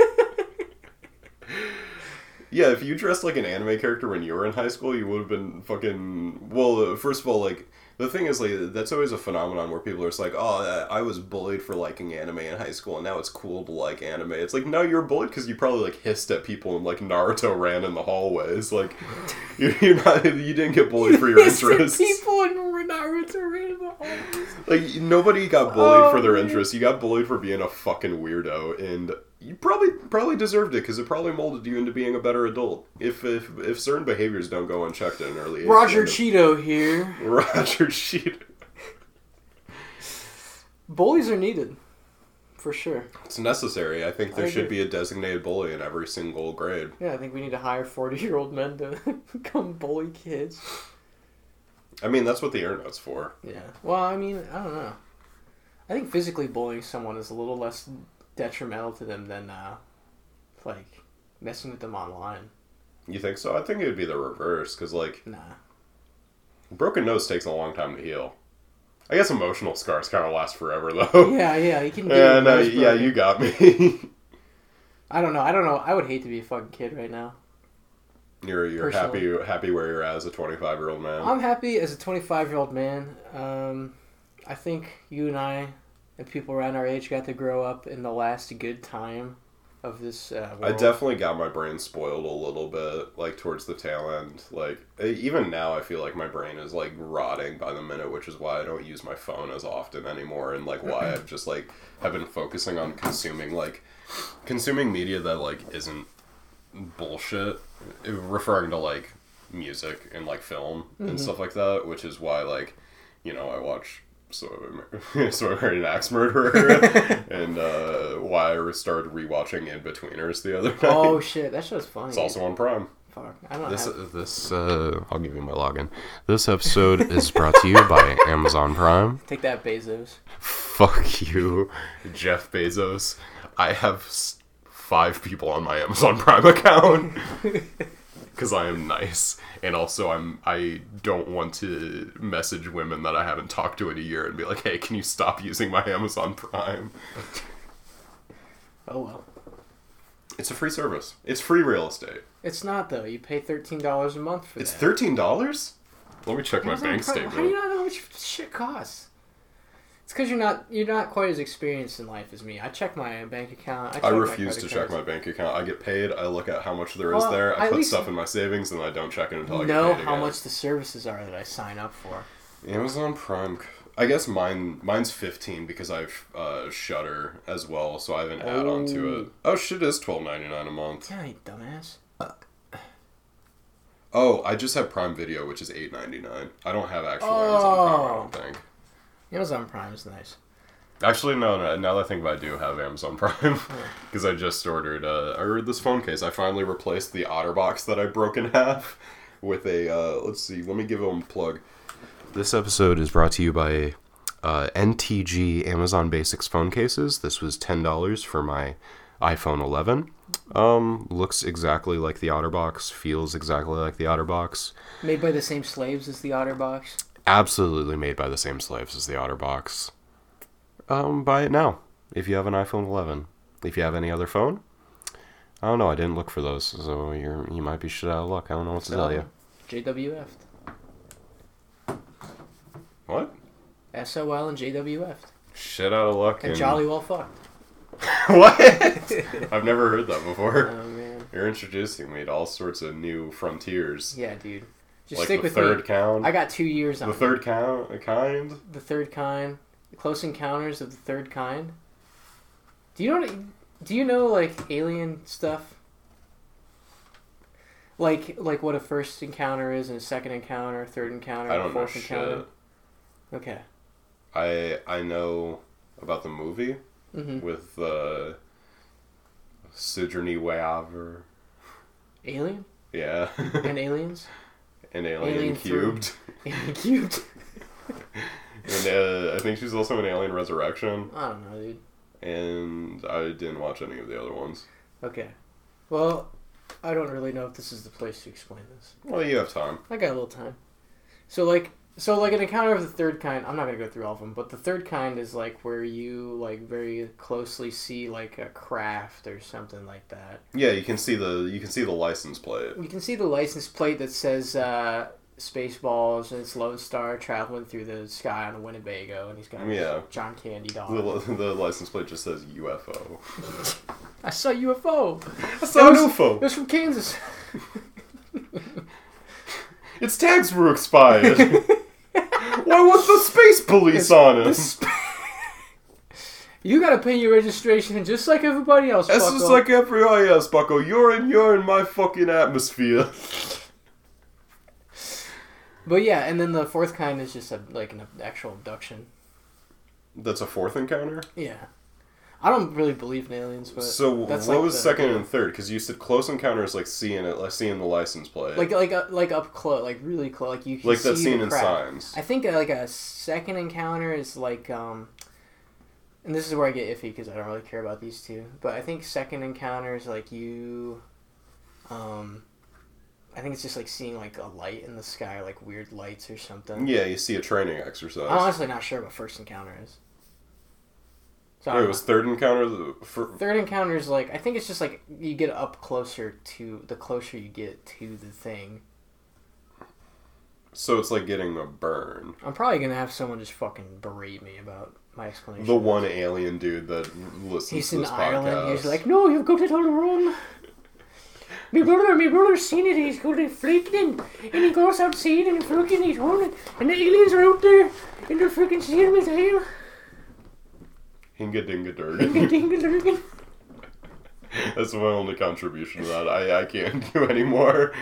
S2: Yeah, if you dressed like an anime character when you were in high school, you would have been fucking. Well, uh, first of all, like the thing is, like that's always a phenomenon where people are just like, "Oh, I was bullied for liking anime in high school, and now it's cool to like anime." It's like, no, you're bullied because you probably like hissed at people and like Naruto ran in the hallways. Like, you're, not. You didn't get bullied for your interests.
S1: People in Naruto ran in the hallways.
S2: Like nobody got bullied
S1: Oh,
S2: for their
S1: man.
S2: interests. You got bullied for being a fucking weirdo, and you probably probably deserved it because it probably molded you into being a better adult. If if if certain behaviors don't go unchecked at an early age.
S1: Roger
S2: it-
S1: Cheeto here.
S2: Roger Cheat.
S1: Bullies are needed, for sure.
S2: It's necessary. I think there
S1: I
S2: should be a designated bully in every single grade.
S1: Yeah, I think we need to hire forty-year-old men to come bully kids.
S2: I mean, that's what the internet's for.
S1: Yeah. Well, I mean, I don't know. I think physically bullying someone is a little less detrimental to them than uh, like messing with them online.
S2: You think so? I think it would be the reverse because like
S1: Nah.
S2: broken nose takes a long time to heal. I guess emotional scars kind of last forever though.
S1: Yeah, yeah, you can. Get
S2: Yeah, no, yeah, you got me.
S1: I don't know. I don't know. I would hate to be a fucking kid right now.
S2: You're you're
S1: Personally.
S2: happy happy where you're at as a 25 year old man.
S1: I'm happy as a 25 year old man. Um, I think you and I and people around our age got to grow up in the last good time of this. Uh,
S2: I definitely got my brain spoiled a little bit, like towards the tail end. Like e- even now, I feel like my brain is like rotting by the minute, which is why I don't use my phone as often anymore, and like why I've just like have been focusing on consuming like consuming media that like isn't bullshit, eh, referring to like music and like film and stuff like that, which is why like you know I watch. So, so I married an axe murderer, and uh, why I started rewatching Inbetweeners the other night.
S1: Oh shit, that show's funny.
S2: It's also on Prime.
S1: Fuck, I don't
S2: This
S1: have.
S2: this uh, I'll give you my login. This episode is brought to you by Amazon Prime.
S1: Take that, Bezos.
S2: Fuck you, Jeff Bezos. I have five people on my Amazon Prime account because I am nice, and also I'm I don't want to message women that I haven't talked to in a year and be like, hey, can you stop using my Amazon Prime?
S1: Oh well.
S2: It's a free service. It's free real estate.
S1: It's not though. You pay thirteen dollars a month for that.
S2: It's thirteen dollars. Let me check my bank
S1: Prime-
S2: statement.
S1: How do you not know how much shit costs? It's because you're not you're not quite as experienced in life as me. I check my bank account. I,
S2: I refuse to check my bank account. I get paid. I look at how much there is
S1: Well,
S2: there. I put stuff in my savings, and I don't check it until I
S1: know
S2: get paid
S1: how
S2: again.
S1: much the services are that I sign up for.
S2: Amazon Prime. I guess mine mine's fifteen because I've uh, Shudder as well, so I have an add-on to it. Oh shit, it is twelve ninety nine a month.
S1: Yeah, you dumbass.
S2: Oh, I just have Prime Video, which is eight ninety nine. I don't have actual Amazon Prime. I don't think.
S1: Amazon Prime is nice.
S2: Actually, no, no. Now that I think about it, I do have Amazon Prime because I just ordered. Uh, I ordered this phone case. I finally replaced the OtterBox that I broke in half with a. Uh, let's see. Let me give them a plug. This episode is brought to you by uh, NTG Amazon Basics phone cases. This was ten dollars for my iPhone 11. Um, looks exactly like the OtterBox. Feels exactly like the OtterBox.
S1: Made by the same slaves as the OtterBox.
S2: Absolutely made by the same slaves as the OtterBox. Um, buy it now if you have an iPhone 11. If you have any other phone, I don't know. I didn't look for those, so you're you might be shit out of luck. I don't know what to tell you.
S1: JWF.
S2: What?
S1: SOL and JWF.
S2: Shit out of luck
S1: And
S2: and
S1: jolly well fucked.
S2: what? I've never heard that before.
S1: Oh man.
S2: You're introducing me to all sorts of new frontiers.
S1: Yeah, dude. Just
S2: like
S1: stick
S2: the
S1: with
S2: third
S1: me.
S2: count.
S1: I got two years on
S2: the third count kind.
S1: The third kind. Close Encounters of the Third Kind. Do you know? Do you know like alien stuff? Like like what a first encounter is, and a second encounter, a third encounter,
S2: I
S1: a
S2: don't know
S1: fourth
S2: shit.
S1: encounter. Okay.
S2: I I know about the movie
S1: hmm
S2: with uh, Sigourney Weaver.
S1: Alien
S2: Yeah.
S1: and aliens.
S2: And Alien,
S1: Alien
S2: Cubed.
S1: Alien cubed.
S2: and uh, I think she's also in Alien Resurrection.
S1: I don't know, dude.
S2: And I didn't watch any of the other ones.
S1: Okay. Well, I don't really know if this is the place to explain this.
S2: Well, you have time.
S1: I got a little time. So like so like an encounter of the third kind, I'm not gonna go through all of them, but the third kind is like where you like very closely see like a craft or something like that.
S2: Yeah, you can see the you can see the license plate.
S1: You can see the license plate that says uh, Spaceballs and it's Lone Starr traveling through the sky on a Winnebago, and he's got a
S2: Yeah.
S1: John Candy dog.
S2: The, the license plate just says UFO.
S1: I saw UFO.
S2: I saw
S1: It
S2: UFO.
S1: was from Kansas.
S2: Its tags were expired. Why was the space police on
S1: sp- you gotta pay your registration just like everybody else.
S2: It's just like every oh yes, Bucko. You're in you're in my fucking atmosphere.
S1: But yeah, and then the fourth kind is just a, like an actual abduction.
S2: That's a fourth encounter.
S1: Yeah, I don't really believe in aliens, but
S2: So
S1: that's
S2: what
S1: like
S2: was
S1: the-
S2: second and third? Because you said close encounters, like seeing it, like seeing the license plate,
S1: like like uh, like up close, like really close, like you
S2: like
S1: see
S2: that scene in. Signs.
S1: I think uh, like a second encounter is like um, and this is where I get iffy because I don't really care about these two. But I think second encounter is like you, um, I think it's just like seeing like a light in the sky, like weird lights or something.
S2: Yeah, you see a training exercise.
S1: I'm honestly not sure what first encounter is.
S2: Wait,
S1: don't
S2: was third encounter uh, for
S1: third encounter is like I think it's just like you get up closer to the closer you get to the thing.
S2: so it's like getting a burn.
S1: I'm probably gonna have someone just fucking berate me about my explanation.
S2: The one alien dude that listens
S1: He's
S2: to
S1: in
S2: this
S1: Ireland. He's like, no, you've got it all wrong. My brother, my brother's seen it. He's got it and he goes outside and freaking he's holding, and the aliens are out there, and they're freaking seeing his tail.
S2: Hinga Dinga
S1: Dingle,
S2: Durgan.
S1: dingle, dingle.
S2: That's my only contribution to that. I, I can't do anymore.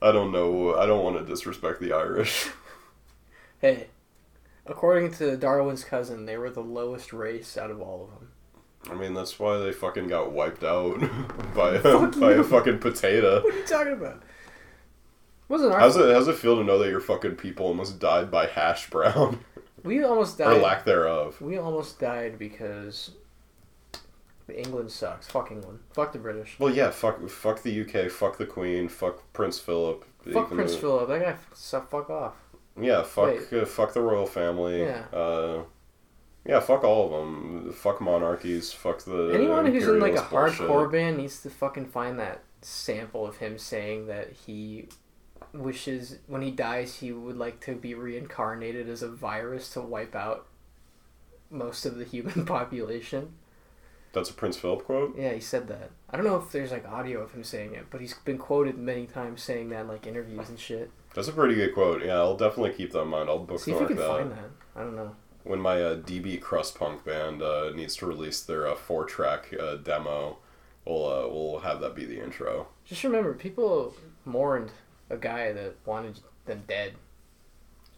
S2: I don't know. I don't want to disrespect the Irish.
S1: Hey, according to Darwin's cousin, they were the lowest race out of all of them.
S2: I mean, that's why they fucking got wiped out by a,
S1: Fuck
S2: by
S1: you.
S2: a fucking potato.
S1: What are you talking about? Wasn't our
S2: How's it, how's it feel to know that your fucking people almost died by hash brown?
S1: we almost died.
S2: or lack thereof.
S1: We almost died because England sucks. Fuck England. Fuck the British.
S2: Well, yeah, fuck, fuck the UK, fuck the Queen, fuck Prince Philip.
S1: Fuck Prince
S2: though-
S1: Philip. That guy so fuck off.
S2: Yeah, fuck, uh, fuck the royal family.
S1: Yeah.
S2: Uh, yeah, fuck all of them. Fuck monarchies. Fuck the
S1: Anyone who's in like a
S2: bullshit.
S1: hardcore band needs to fucking find that sample of him saying that he wishes when he dies he would like to be reincarnated as a virus to wipe out most of the human population.
S2: That's a Prince Philip quote.
S1: Yeah, he said that. I don't know if there's like audio of him saying it, but he's been quoted many times saying that in like interviews and shit.
S2: That's a pretty good quote. Yeah, I'll definitely keep that in mind. I'll bookmark
S1: See if you can
S2: that.
S1: find that. I don't know.
S2: When my uh, D-beat crust punk band uh, needs to release their uh, four track uh, demo, we'll uh, we'll have that be the intro.
S1: Just remember, people mourned a guy that wanted them dead.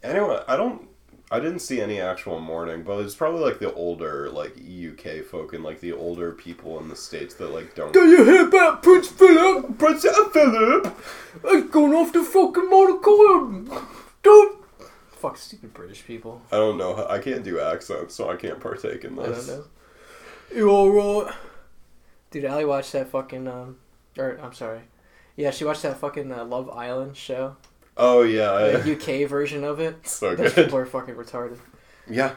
S2: Anyway, I don't. I didn't see any actual mourning, but it's probably like the older, like UK folk and like the older people in the states that like don't.
S1: Do you hear about Prince Philip?
S2: Prince Philip.
S1: I've gone off the fucking Monaco. Don't. Fuck stupid British people.
S2: I don't know. I can't do accents, so I can't partake in
S1: I don't
S2: this.
S1: know. You alright? Dude, Allie watched that fucking um, or I'm sorry, yeah, she watched that fucking uh, Love Island show,
S2: Oh yeah,
S1: the UK version of it.
S2: so
S1: Those
S2: good.
S1: people are fucking retarded.
S2: Yeah.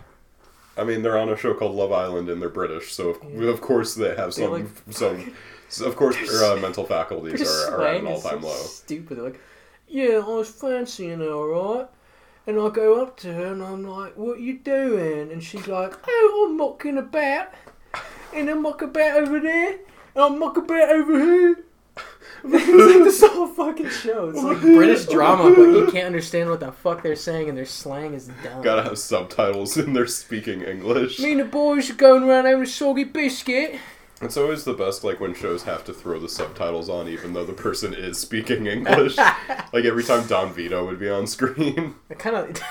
S2: I mean, they're on a show called Love Island, and they're British, so of,
S1: Yeah.
S2: of course they have some
S1: like-
S2: some. so of course, their uh, mental faculties are, are at an all-time
S1: so
S2: low.
S1: Stupid. They're like, yeah, I was fancying her, alright. And I go up to her and I'm like, what you doing? And she's like, oh, I'm mucking about. And I muck about over there. And I muck about over here. it's like this whole fucking show. It's like British drama, but you can't understand what the fuck they're saying and their slang is dumb.
S2: Gotta have subtitles, and they're speaking English.
S1: Me and the boys are going around having a soggy biscuit.
S2: It's always the best, like when shows have to throw the subtitles on, even though the person is speaking English. like every time Don Vito would be on screen.
S1: I kind of.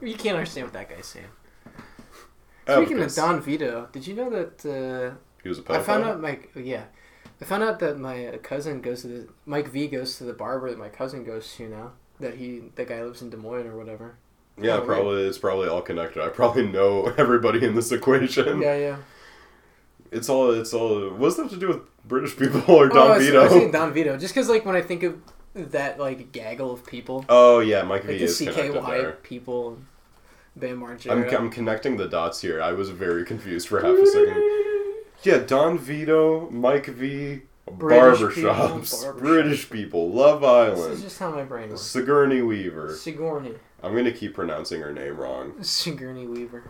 S1: you can't understand what that guy's saying. Speaking of Don Vito, did you know that uh,
S2: he was a
S1: I found out my yeah, I found out that my cousin goes to the Mike V goes to the barber that my cousin goes to now. That he the guy lives in Des Moines or whatever.
S2: Yeah,
S1: Oh, right.
S2: probably it's probably all connected. I probably know everybody in this equation.
S1: Yeah, yeah.
S2: It's all it's all. What's that to do with British people or
S1: oh,
S2: Don
S1: I was, I
S2: Vito?
S1: was Don Vito, just because like when I think of that like gaggle of people,
S2: Oh yeah, Mike
S1: like
S2: V
S1: the
S2: is
S1: CKY
S2: there.
S1: people, Bam
S2: I'm, I'm connecting the dots here. I was very confused for half a second. Yeah, Don Vito, Mike V,
S1: British
S2: barbershops,
S1: people, barbershops.
S2: British people, Love
S1: This
S2: Island,
S1: is just how my brain works.
S2: Sigourney Weaver.
S1: Sigourney,
S2: I'm gonna keep pronouncing her name wrong.
S1: Sigourney Weaver.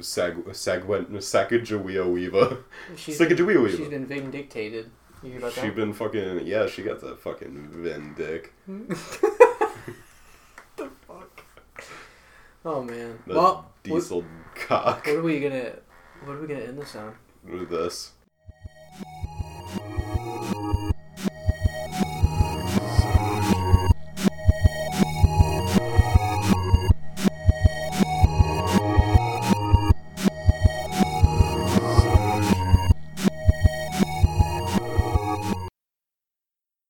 S2: Sag Sagwent Sacagawea Weaver.
S1: She's
S2: Sacagawea
S1: she's
S2: Weaver.
S1: been vindictated. You hear about
S2: She
S1: that?
S2: been fucking yeah. She got the fucking Vin dick.
S1: the fuck? Oh man.
S2: The
S1: well, what,
S2: diesel cock.
S1: what are we gonna? What are we gonna end this on?
S2: Through this.